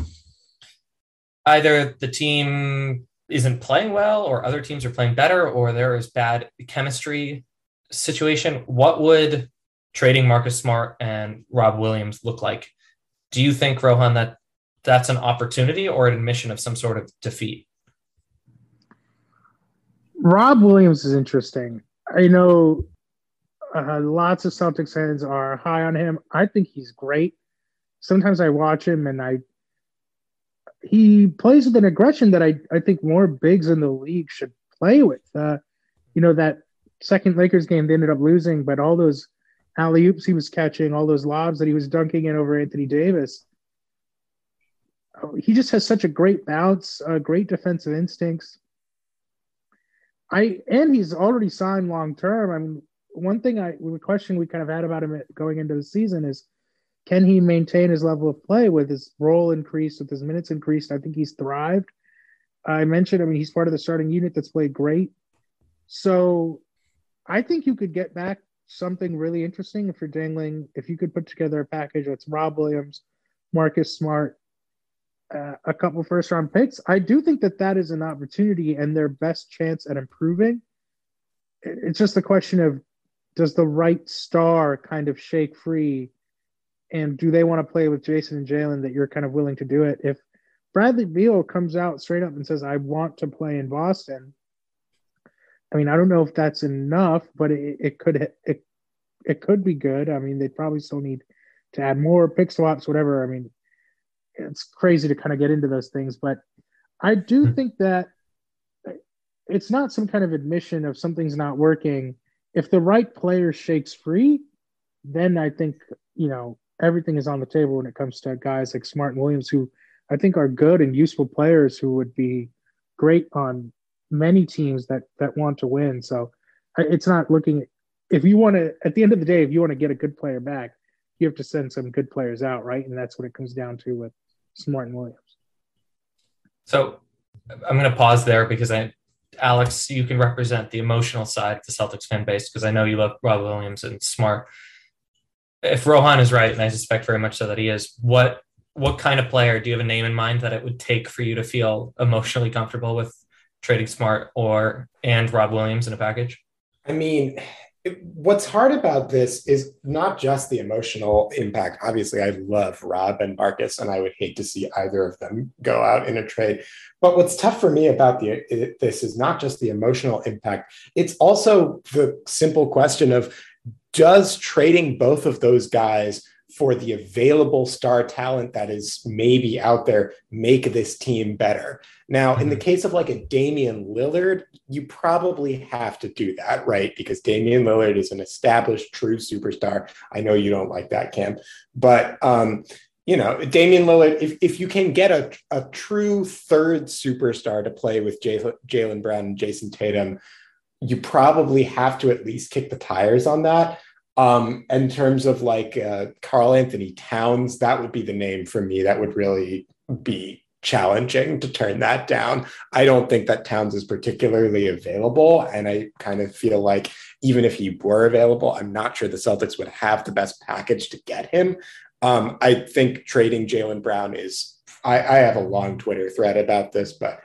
either the team isn't playing well, or other teams are playing better, or there is bad chemistry situation. What would trading Marcus Smart and Rob Williams look like? Do you think, Rohan, that that's an opportunity or an admission of some sort of defeat? Rob Williams is interesting. I know uh, lots of Celtics fans are high on him. I think he's great. Sometimes I watch him and I he plays with an aggression that I, I think more bigs in the league should play with. Uh, you know, that second Lakers game they ended up losing, but all those alley oops he was catching, all those lobs that he was dunking in over Anthony Davis. Oh, he just has such a great bounce, uh, great defensive instincts. I and he's already signed long term. I mean, one thing I the question we kind of had about him going into the season is can he maintain his level of play with his role increased, with his minutes increased? I think he's thrived. I mentioned, I mean, he's part of the starting unit that's played great. So I think you could get back something really interesting if you're dangling, if you could put together a package that's Rob Williams, Marcus Smart, uh, a couple first round picks. I do think that that is an opportunity and their best chance at improving. It's just a question of does the right star kind of shake free? And do they want to play with Jayson and Jaylen that you're kind of willing to do it? If Bradley Beal comes out straight up and says, I want to play in Boston, I mean, I don't know if that's enough, but it, it could it it could be good. I mean, they probably still need to add more pick swaps, whatever. I mean, it's crazy to kind of get into those things, but I do mm-hmm. think that it's not some kind of admission of something's not working. If the right player shakes free, then I think, you know, everything is on the table when it comes to guys like Smart and Williams, who I think are good and useful players who would be great on many teams that that want to win. So it's not looking if you want to at the end of the day, if you want to get a good player back, you have to send some good players out, right? And that's what it comes down to with Smart and Williams. So I'm going to pause there because I, Alex, you can represent the emotional side of the Celtics fan base because I know you love Rob Williams and Smart. If Rohan is right, and I suspect very much so that he is, what what kind of player do you have a name in mind that it would take for you to feel emotionally comfortable with trading Smart or and Rob Williams in a package? I mean, what's hard about this is not just the emotional impact. Obviously, I love Rob and Marcus, and I would hate to see either of them go out in a trade. But what's tough for me about the this is not just the emotional impact; it's also the simple question of does trading both of those guys for the available star talent that is maybe out there make this team better. Now, in the mm-hmm. case of like a Damian Lillard, you probably have to do that, right? Because Damian Lillard is an established true superstar. I know you don't like that, Cam, but um, you know, Damian Lillard, if, if you can get a, a true third superstar to play with Jaylen Brown and Jayson Tatum, you probably have to at least kick the tires on that. Um, in terms of like uh, Karl-Anthony Towns, that would be the name for me. That would really be challenging to turn that down. I don't think that Towns is particularly available. And I kind of feel like even if he were available, I'm not sure the Celtics would have the best package to get him. Um, I think trading Jaylen Brown is, I, I have a long Twitter thread about this, but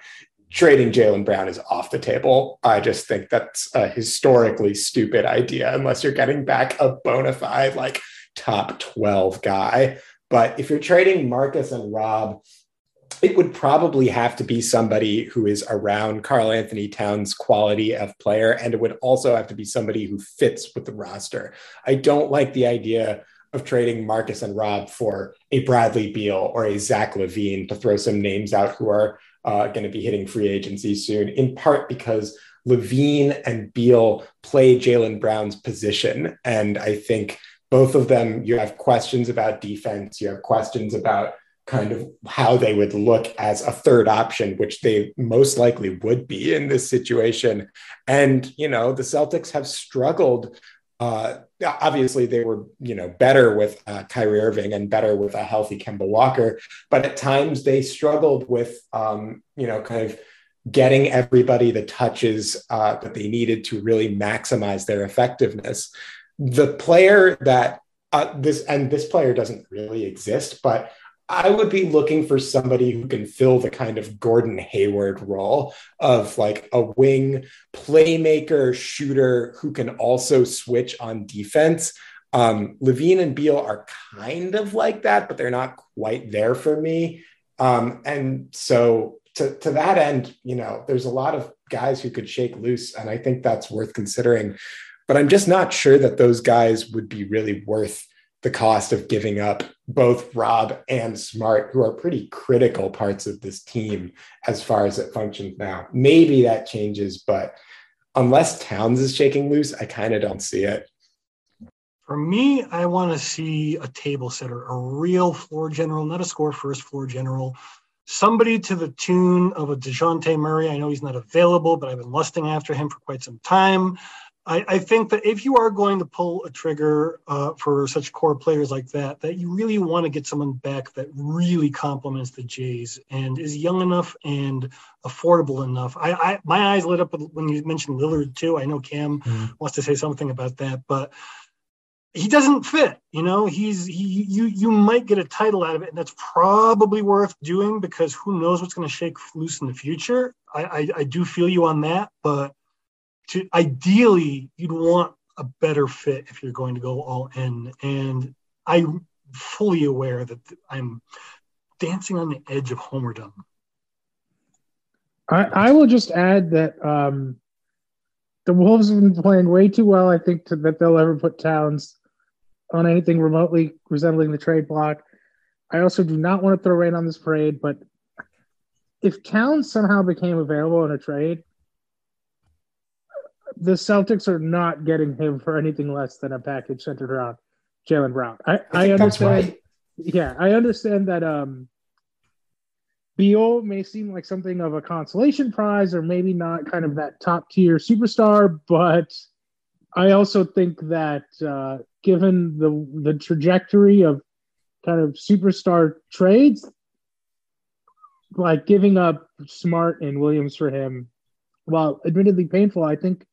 trading Jaylen Brown is off the table. I just think that's a historically stupid idea unless you're getting back a bona fide like top 12 guy. But if you're trading Marcus and Rob, it would probably have to be somebody who is around Karl-Anthony Towns' quality of player, and it would also have to be somebody who fits with the roster. I don't like the idea of trading Marcus and Rob for a Bradley Beal or a Zach LaVine to throw some names out who are uh, going to be hitting free agency soon, in part because LaVine and Beal play Jaylen Brown's position. And I think both of them, you have questions about defense, you have questions about kind of how they would look as a third option, which they most likely would be in this situation. And, you know, the Celtics have struggled uh, obviously they were you know better with uh, Kyrie Irving and better with a healthy Kemba Walker, but at times they struggled with um, you know kind of getting everybody the touches uh, that they needed to really maximize their effectiveness. The player that uh, this and this player doesn't really exist, but I would be looking for somebody who can fill the kind of Gordon Hayward role of like a wing playmaker shooter who can also switch on defense. Um, LaVine and Beal are kind of like that, but they're not quite there for me. Um, and so to, to that end, you know, there's a lot of guys who could shake loose, and I think that's worth considering. But I'm just not sure that those guys would be really worth the cost of giving up both Rob and Smart, who are pretty critical parts of this team as far as it functions now. Maybe that changes, but unless Towns is shaking loose, I kind of don't see it. For me, I want to see a table setter, a real floor general, not a score first floor general. Somebody to the tune of a Dejounte Murray. I know he's not available, but I've been lusting after him for quite some time. I, I, think that if you are going to pull a trigger uh, for such core players like that, that you really want to get someone back that really complements the Jays and is young enough and affordable enough. I, I my eyes lit up when you mentioned Lillard too. I know Cam mm-hmm. wants to say something about that, but he doesn't fit. You know, he's he you you might get a title out of it, and that's probably worth doing because who knows what's going to shake loose in the future. I, I I do feel you on that, but to ideally you'd want a better fit if you're going to go all in. And I'm fully aware that I'm dancing on the edge of homerdom. I, I will just add that um, the Wolves have been playing way too well, I think, to, that they'll ever put Towns on anything remotely resembling the trade block. I also do not want to throw rain on this parade, but if Towns somehow became available in a trade, the Celtics are not getting him for anything less than a package centered around Jaylen Brown. I, I, I understand. Right. Yeah, I understand that um Beal may seem like something of a consolation prize or maybe not kind of that top tier superstar, but I also think that uh, given the the trajectory of kind of superstar trades, like giving up Smart and Williams for him, while admittedly painful, I think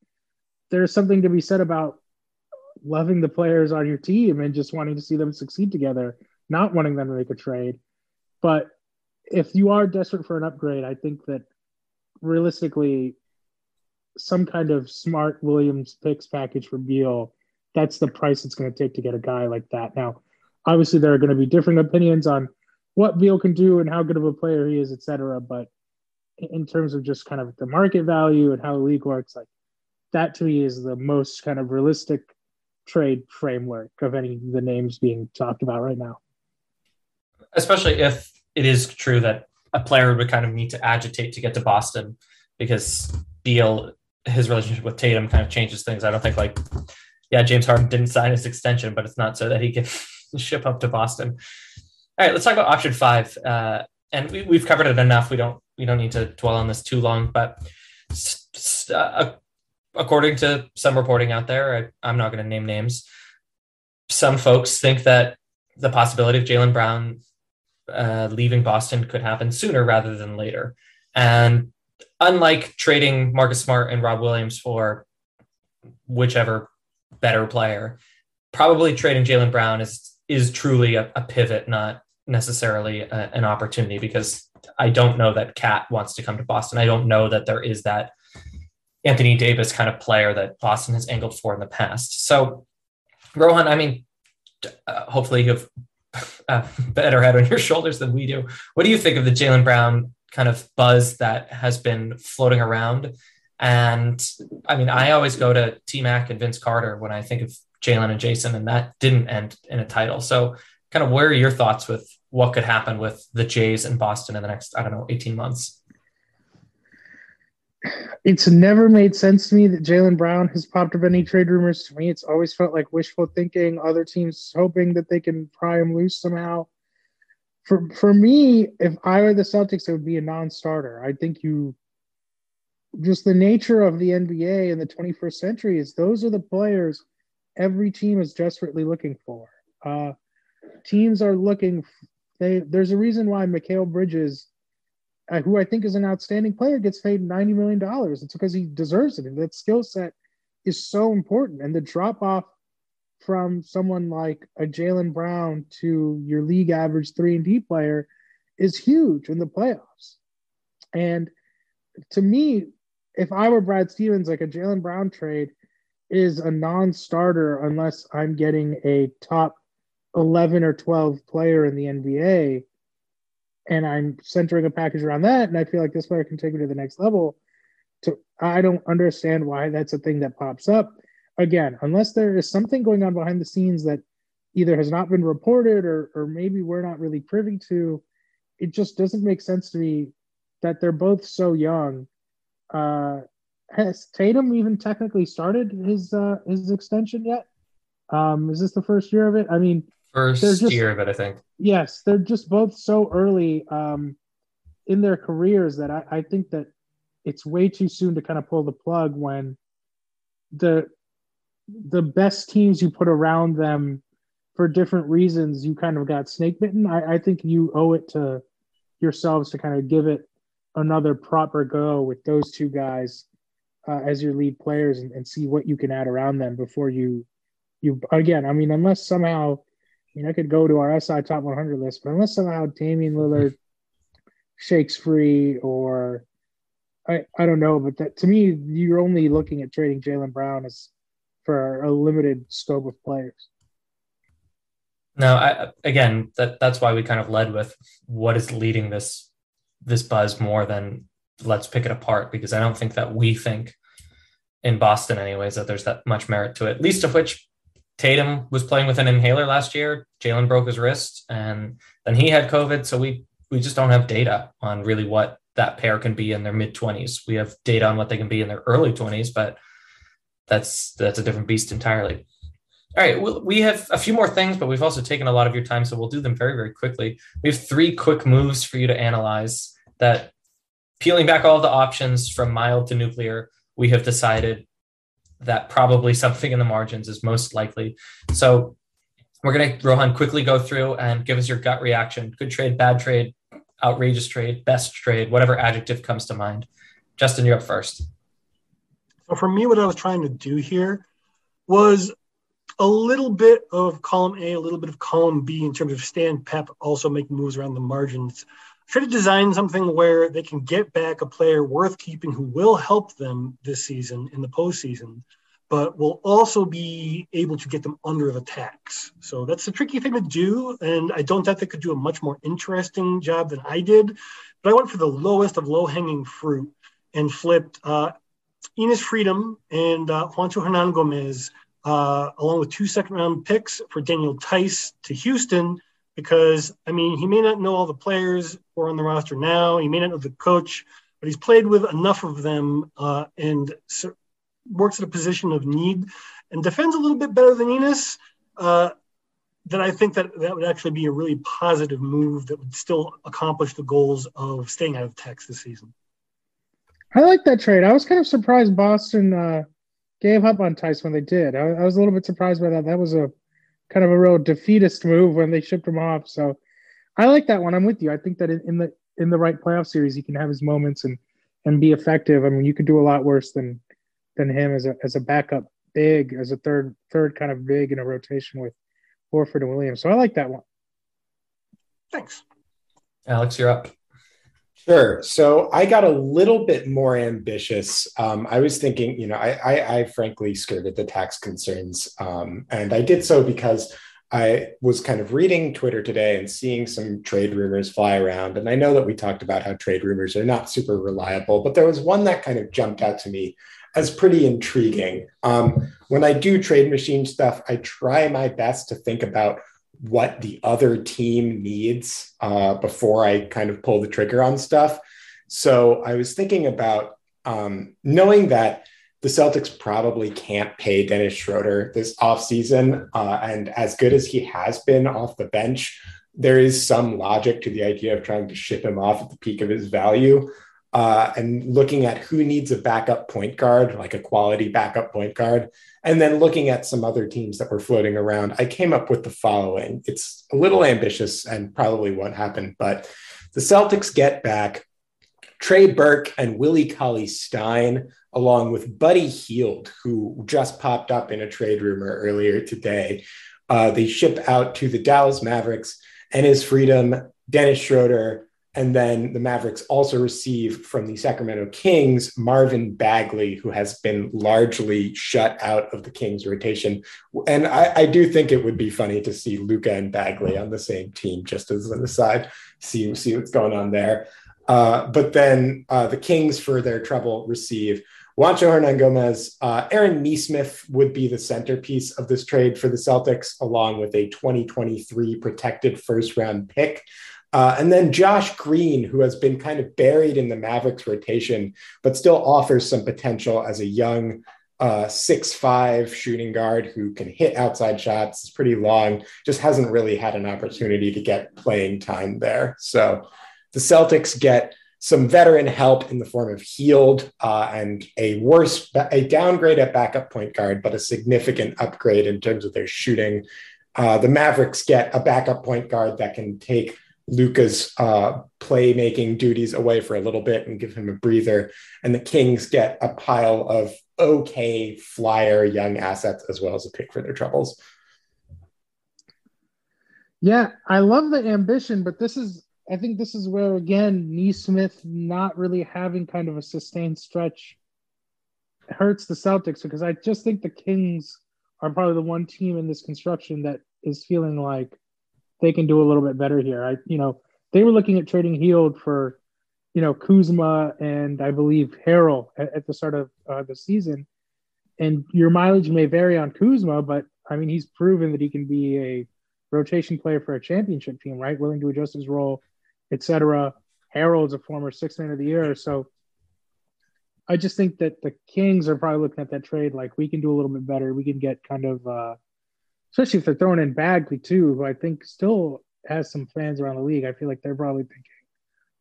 there's something to be said about loving the players on your team and just wanting to see them succeed together, not wanting them to make a trade. But if you are desperate for an upgrade, I think that realistically, some kind of smart Williams picks package for Beal, that's the price it's going to take to get a guy like that. Now, obviously, there are going to be different opinions on what Beal can do and how good of a player he is, et cetera. But in terms of just kind of the market value and how the league works, like that to me is the most kind of realistic trade framework of any of the names being talked about right now. Especially if it is true that a player would kind of need to agitate to get to Boston because Beal, his relationship with Tatum kind of changes things. I don't think like, yeah, James Harden didn't sign his extension, but it's not so that he can *laughs* ship up to Boston. All right, let's talk about option five. Uh, and we, have covered it enough. We don't we don't need to dwell on this too long. But uh, according to some reporting out there, I, I'm not going to name names. Some folks think that the possibility of Jaylen Brown uh, leaving Boston could happen sooner rather than later. And unlike trading Marcus Smart and Rob Williams for whichever better player, probably trading Jaylen Brown is is truly a, a pivot, not necessarily a, an opportunity. Because I don't know that KAT wants to come to Boston. I don't know that there is that Anthony Davis kind of player that Boston has angled for in the past. So, Rohan, I mean, uh, hopefully you have a *laughs* better head on your shoulders than we do. What do you think of the Jaylen Brown kind of buzz that has been floating around? And I mean, I always go to T Mac and Vince Carter when I think of Jaylen and Jayson, and that didn't end in a title. So, kind of, where are your thoughts with what could happen with the Jays in Boston in the next, I don't know, 18 months? It's never made sense to me that Jaylen Brown has popped up any trade rumors. To me, it's always felt like wishful thinking, other teams hoping that they can pry him loose somehow. For for me, if I were the Celtics, it would be a non-starter. I think you just the nature of the NBA in the 21st century is those are the players every team is desperately looking for. Uh, teams are looking. They there's a reason why Mikal Bridges, Uh, who I think is an outstanding player, gets paid ninety million dollars. It's because he deserves it, and that skill set is so important. And the drop off from someone like a Jaylen Brown to your league average three and D player is huge in the playoffs. And to me, if I were Brad Stevens, like a Jaylen Brown trade is a non-starter unless I'm getting a top 11 or 12 player in the NBA and I'm centering a package around that and I feel like this player can take me to the next level to I don't understand why that's a thing that pops up again unless there is something going on behind the scenes that either has not been reported or or maybe we're not really privy to it just doesn't make sense to me that they're both so young uh has Tatum even technically started his uh, his extension yet? Um, is this the first year of it? I mean, first just, year of it, I think. Yes, they're just both so early um, in their careers that I, I think that it's way too soon to kind of pull the plug when the the best teams you put around them for different reasons you kind of got snake bitten. I, I think you owe it to yourselves to kind of give it another proper go with those two guys uh, as your lead players and, and see what you can add around them before you you again. I mean, unless somehow, I mean, I could go to our SI top 100 list, but unless somehow Damian Lillard shakes free or I, I don't know, but that to me, you're only looking at trading Jaylen Brown as for a limited scope of players. No, I, again, that that's why we kind of led with what is leading this this buzz more than let's pick it apart because I don't think that we think in Boston, anyways, that there's that much merit to it. Least of which Tatum was playing with an inhaler last year. Jaylen broke his wrist, and then he had COVID. So we we just don't have data on really what that pair can be in their mid twenties. We have data on what they can be in their early twenties, but that's that's a different beast entirely. All right, well, we have a few more things, but we've also taken a lot of your time, so we'll do them very, very quickly. We have three quick moves for you to analyze that peeling back all the options from mild to nuclear, we have decided that probably something in the margins is most likely. So we're going to, Rohan, quickly go through and give us your gut reaction. Good trade, bad trade, outrageous trade, best trade, whatever adjective comes to mind. Justin, you're up first. So for me, what I was trying to do here was a little bit of column A, a little bit of column B in terms of Stan Pep also making moves around the margins. Try to design something where they can get back a player worth keeping who will help them this season in the postseason, but will also be able to get them under the tax. So that's a tricky thing to do. And I don't doubt they could do a much more interesting job than I did. But I went for the lowest of low hanging fruit and flipped uh, Enes Freedom and uh, Juancho Hernangomez uh, along with two second round picks for Daniel Theis to Houston, because I mean, he may not know all the players who are on the roster now, he may not know the coach, but he's played with enough of them uh, and so works at a position of need and defends a little bit better than Enes. Uh, that I think that that would actually be a really positive move that would still accomplish the goals of staying out of tax this season. I like that trade. I was kind of surprised Boston uh, gave up on Theis when they did. I, I, was a little bit surprised by that. That was a kind of a real defeatist move when they shipped him off. So I like that one. I'm with you. I think that in, in the in the right playoff series, he can have his moments and and be effective. I mean, you could do a lot worse than than him as a as a backup big, as a third third kind of big in a rotation with Horford and Williams. So I like that one. Thanks. Alex, you're up. Sure. So I got a little bit more ambitious. Um, I was thinking, you know, I, I, I frankly skirted the tax concerns, um, and I did so because I was kind of reading Twitter today and seeing some trade rumors fly around. And I know that we talked about how trade rumors are not super reliable, but there was one that kind of jumped out to me as pretty intriguing. Um, when I do trade machine stuff, I try my best to think about what the other team needs uh, before I kind of pull the trigger on stuff. So I was thinking about um, knowing that the Celtics probably can't pay Dennis Schroeder this offseason. Uh, and as good as he has been off the bench, there is some logic to the idea of trying to ship him off at the peak of his value. Uh, and looking at who needs a backup point guard, like a quality backup point guard. And then looking at some other teams that were floating around, I came up with the following. It's a little ambitious and probably won't happen, but the Celtics get back Trey Burke and Willie Cauley Stein, along with Buddy Hield, who just popped up in a trade rumor earlier today. Uh, they ship out to the Dallas Mavericks and Enes Freedom, Dennis Schroeder, and then the Mavericks also receive from the Sacramento Kings Marvin Bagley, who has been largely shut out of the Kings rotation. And I, I do think it would be funny to see Luka and Bagley on the same team, just as an aside, see, see what's going on there. Uh, but then uh, the Kings, for their trouble, receive Juancho Hernangomez. Uh, Aaron Nesmith would be the centerpiece of this trade for the Celtics, along with a 2023 protected first round pick. Uh, and then Josh Green, who has been kind of buried in the Mavericks rotation, but still offers some potential as a young uh, six-five shooting guard who can hit outside shots. Is pretty long. Just hasn't really had an opportunity to get playing time there. So the Celtics get some veteran help in the form of Hield uh, and a worse, a downgrade at backup point guard, but a significant upgrade in terms of their shooting. Uh, the Mavericks get a backup point guard that can take Luka's uh, playmaking duties away for a little bit and give him a breather. And the Kings get a pile of okay flyer young assets as well as a pick for their troubles. Yeah, I love the ambition, but this is, I think this is where, again, Nesmith not really having kind of a sustained stretch hurts the Celtics because I just think the Kings are probably the one team in this construction that is feeling like they can do a little bit better here. I, you know, they were looking at trading Hield for, you know, Kuzma and I believe Harrell at, at the start of uh, the season. And your mileage may vary on Kuzma, but I mean, he's proven that he can be a rotation player for a championship team, right? Willing to adjust his role, etc. Harrell's a former six man of the year, so I just think that the Kings are probably looking at that trade like we can do a little bit better. We can get kind of uh, especially if they're throwing in Bagley too, who I think still has some fans around the league. I feel like they're probably thinking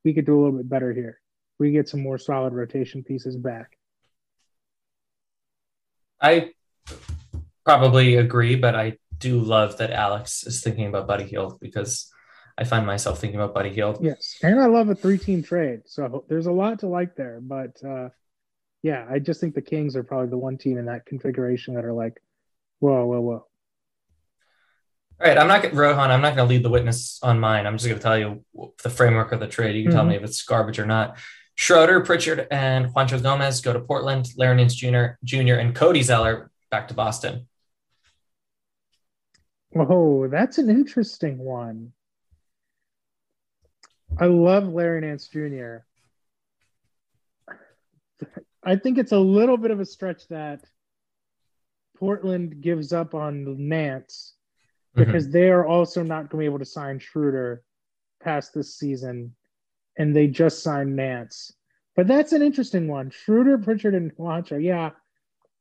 we could do a little bit better here. We get some more solid rotation pieces back. I probably agree, but I do love that Alex is thinking about Buddy Hield because I find myself thinking about Buddy Hield. Yes, and I love a three-team trade, so there's a lot to like there. But uh, yeah, I just think the Kings are probably the one team in that configuration that are like, whoa, whoa, whoa All right, I'm not going Rohan. I'm not going to lead the witness on mine. I'm just going to tell you the framework of the trade. You can mm-hmm. tell me if it's garbage or not. Schroeder, Pritchard, and Juancho Gomez go to Portland. Larry Nance Jr., Jr. and Cody Zeller back to Boston. Oh, that's an interesting one. I love Larry Nance Jr. I think it's a little bit of a stretch that Portland gives up on Nance. Because mm-hmm. they are also not going to be able to sign Schroeder past this season, and they just signed Nance. But that's an interesting one. Schroeder, Pritchard, and Juancho. Yeah,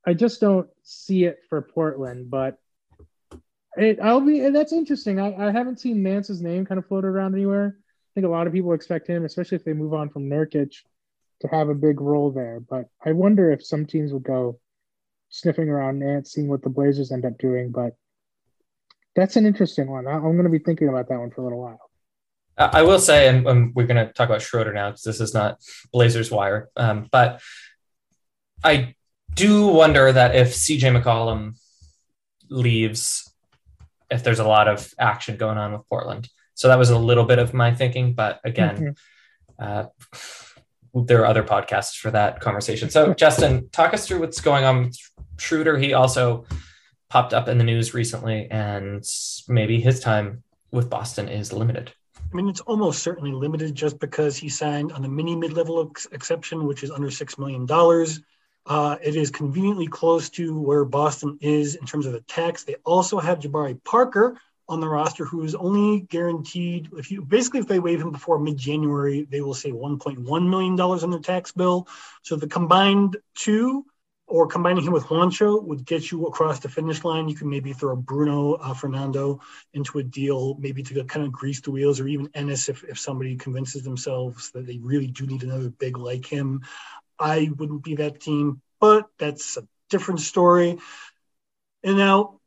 I just don't see it for Portland, but it, I'll be. That's interesting. I, I haven't seen Nance's name kind of floated around anywhere. I think a lot of people expect him, especially if they move on from Nurkic, to have a big role there. But I wonder if some teams would go sniffing around Nance, seeing what the Blazers end up doing. But that's an interesting one. I'm going to be thinking about that one for a little while. I will say, and, and we're going to talk about Schroeder now because this is not Blazers Wire, um, but I do wonder that if CJ McCollum leaves, if there's a lot of action going on with Portland. So that was a little bit of my thinking, but again, mm-hmm. uh, there are other podcasts for that conversation. So, Justin, talk us through what's going on with Schroeder. He also popped up in the news recently, and maybe his time with Boston is limited. I mean, it's almost certainly limited just because he signed on the mini mid level ex- exception, which is under $6 million. Uh, it is conveniently close to where Boston is in terms of the tax. They also have Jabari Parker, on the roster who is only guaranteed if you basically if they waive him before mid-January, they will say 1.1 million dollars on their tax bill. So the combined two or combining him with Juancho would get you across the finish line. You can maybe throw Bruno uh, Fernando into a deal, maybe to kind of grease the wheels, or even Enes if, if somebody convinces themselves that they really do need another big like him. I wouldn't be that team, but that's a different story. And now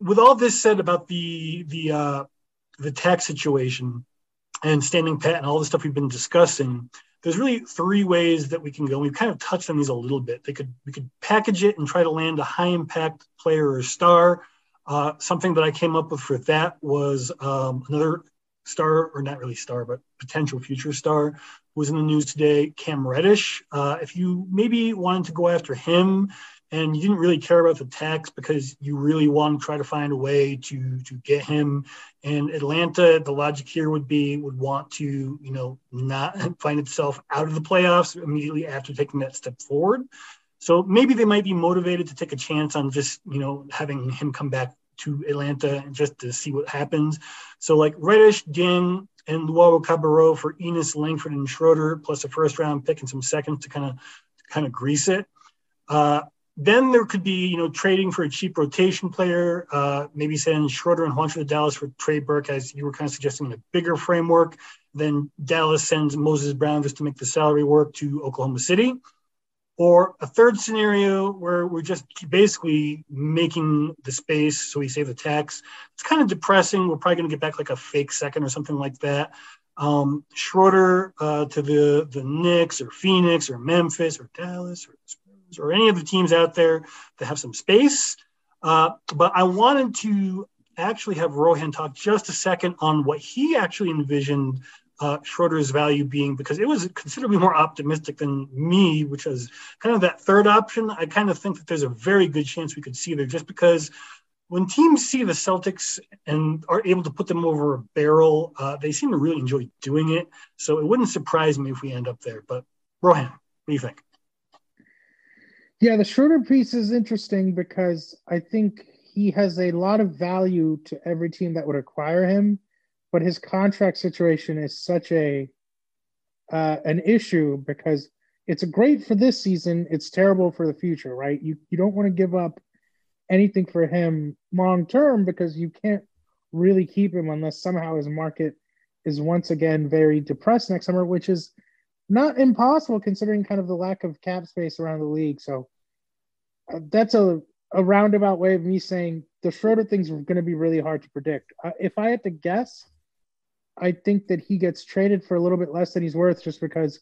with all this said about the the uh, the tax situation and standing pat and all the stuff we've been discussing, there's really three ways that we can go. We've kind of touched on these a little bit. They could we could package it and try to land a high impact player or star. Uh, something that I came up with for that was um, another star, or not really star, but potential future star, was in the news today. Cam Reddish. Uh, if you maybe wanted to go after him and you didn't really care about the tax because you really want to try to find a way to to get him. And Atlanta, the logic here would be would want to you know not *laughs* find itself out of the playoffs immediately after taking that step forward. So maybe they might be motivated to take a chance on just you know having him come back to Atlanta and just to see what happens. So like Reddish, Dieng, and Luwawu-Cabarrot for Enes, Langford, and Schroeder, plus a first round pick and some seconds to kind of kind of grease it. Uh, then there could be, you know, trading for a cheap rotation player, uh, maybe send Schroeder and Juancho to Dallas for Trey Burke, as you were kind of suggesting, in a bigger framework. Then Dallas sends Moses Brown just to make the salary work to Oklahoma City. Or a third scenario where we're just basically making the space so we save the tax. It's kind of depressing. We're probably going to get back like a fake second or something like that. Um, Schroeder uh, to the the Knicks or Phoenix or Memphis or Dallas or or any of the teams out there that have some space. Uh, but I wanted to actually have Rohan talk just a second on what he actually envisioned uh, Schroeder's value being, because it was considerably more optimistic than me, which was kind of that third option. I kind of think that there's a very good chance we could see there just because when teams see the Celtics and are able to put them over a barrel, uh, they seem to really enjoy doing it. So it wouldn't surprise me if we end up there. But Rohan, what do you think? Yeah, the Schroeder piece is interesting because I think he has a lot of value to every team that would acquire him, but his contract situation is such a uh, an issue because it's great for this season. It's terrible for the future, right? You you don't want to give up anything for him long term because you can't really keep him unless somehow his market is once again very depressed next summer, which is not impossible considering kind of the lack of cap space around the league. So that's a, a roundabout way of me saying the Schroeder thing's are going to be really hard to predict. Uh, if I had to guess, I think that he gets traded for a little bit less than he's worth just because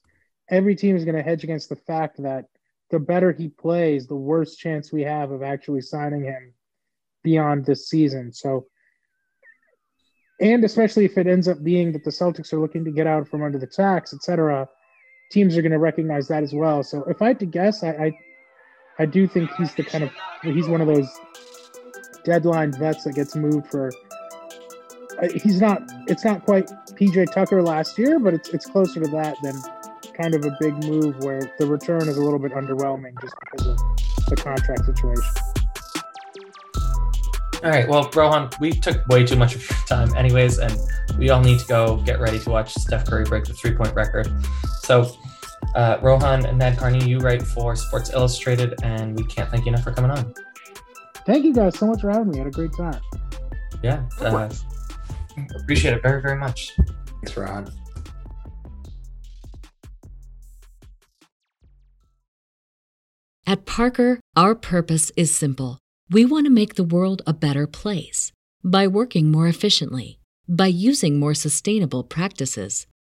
every team is going to hedge against the fact that the better he plays, the worse chance we have of actually signing him beyond this season. So and especially if it ends up being that the Celtics are looking to get out from under the tax, et cetera, teams are going to recognize that as well. So if I had to guess, I, I, I do think he's the kind of he's one of those deadline vets that gets moved for. Uh, he's not. It's not quite PJ Tucker last year, but it's it's closer to that than kind of a big move where the return is a little bit underwhelming just because of the contract situation. All right. Well, Rohan, we took way too much of your time, anyways, and we all need to go get ready to watch Steph Curry break the three point record. So, uh, Rohan Nadkarni, you write for Sports Illustrated, and we can't thank you enough for coming on. Thank you guys so much for having me. I had a great time. Yeah. Uh, appreciate it very, very much. Thanks, Rohan. At Parker, our purpose is simple. We want to make the world a better place by working more efficiently, by using more sustainable practices,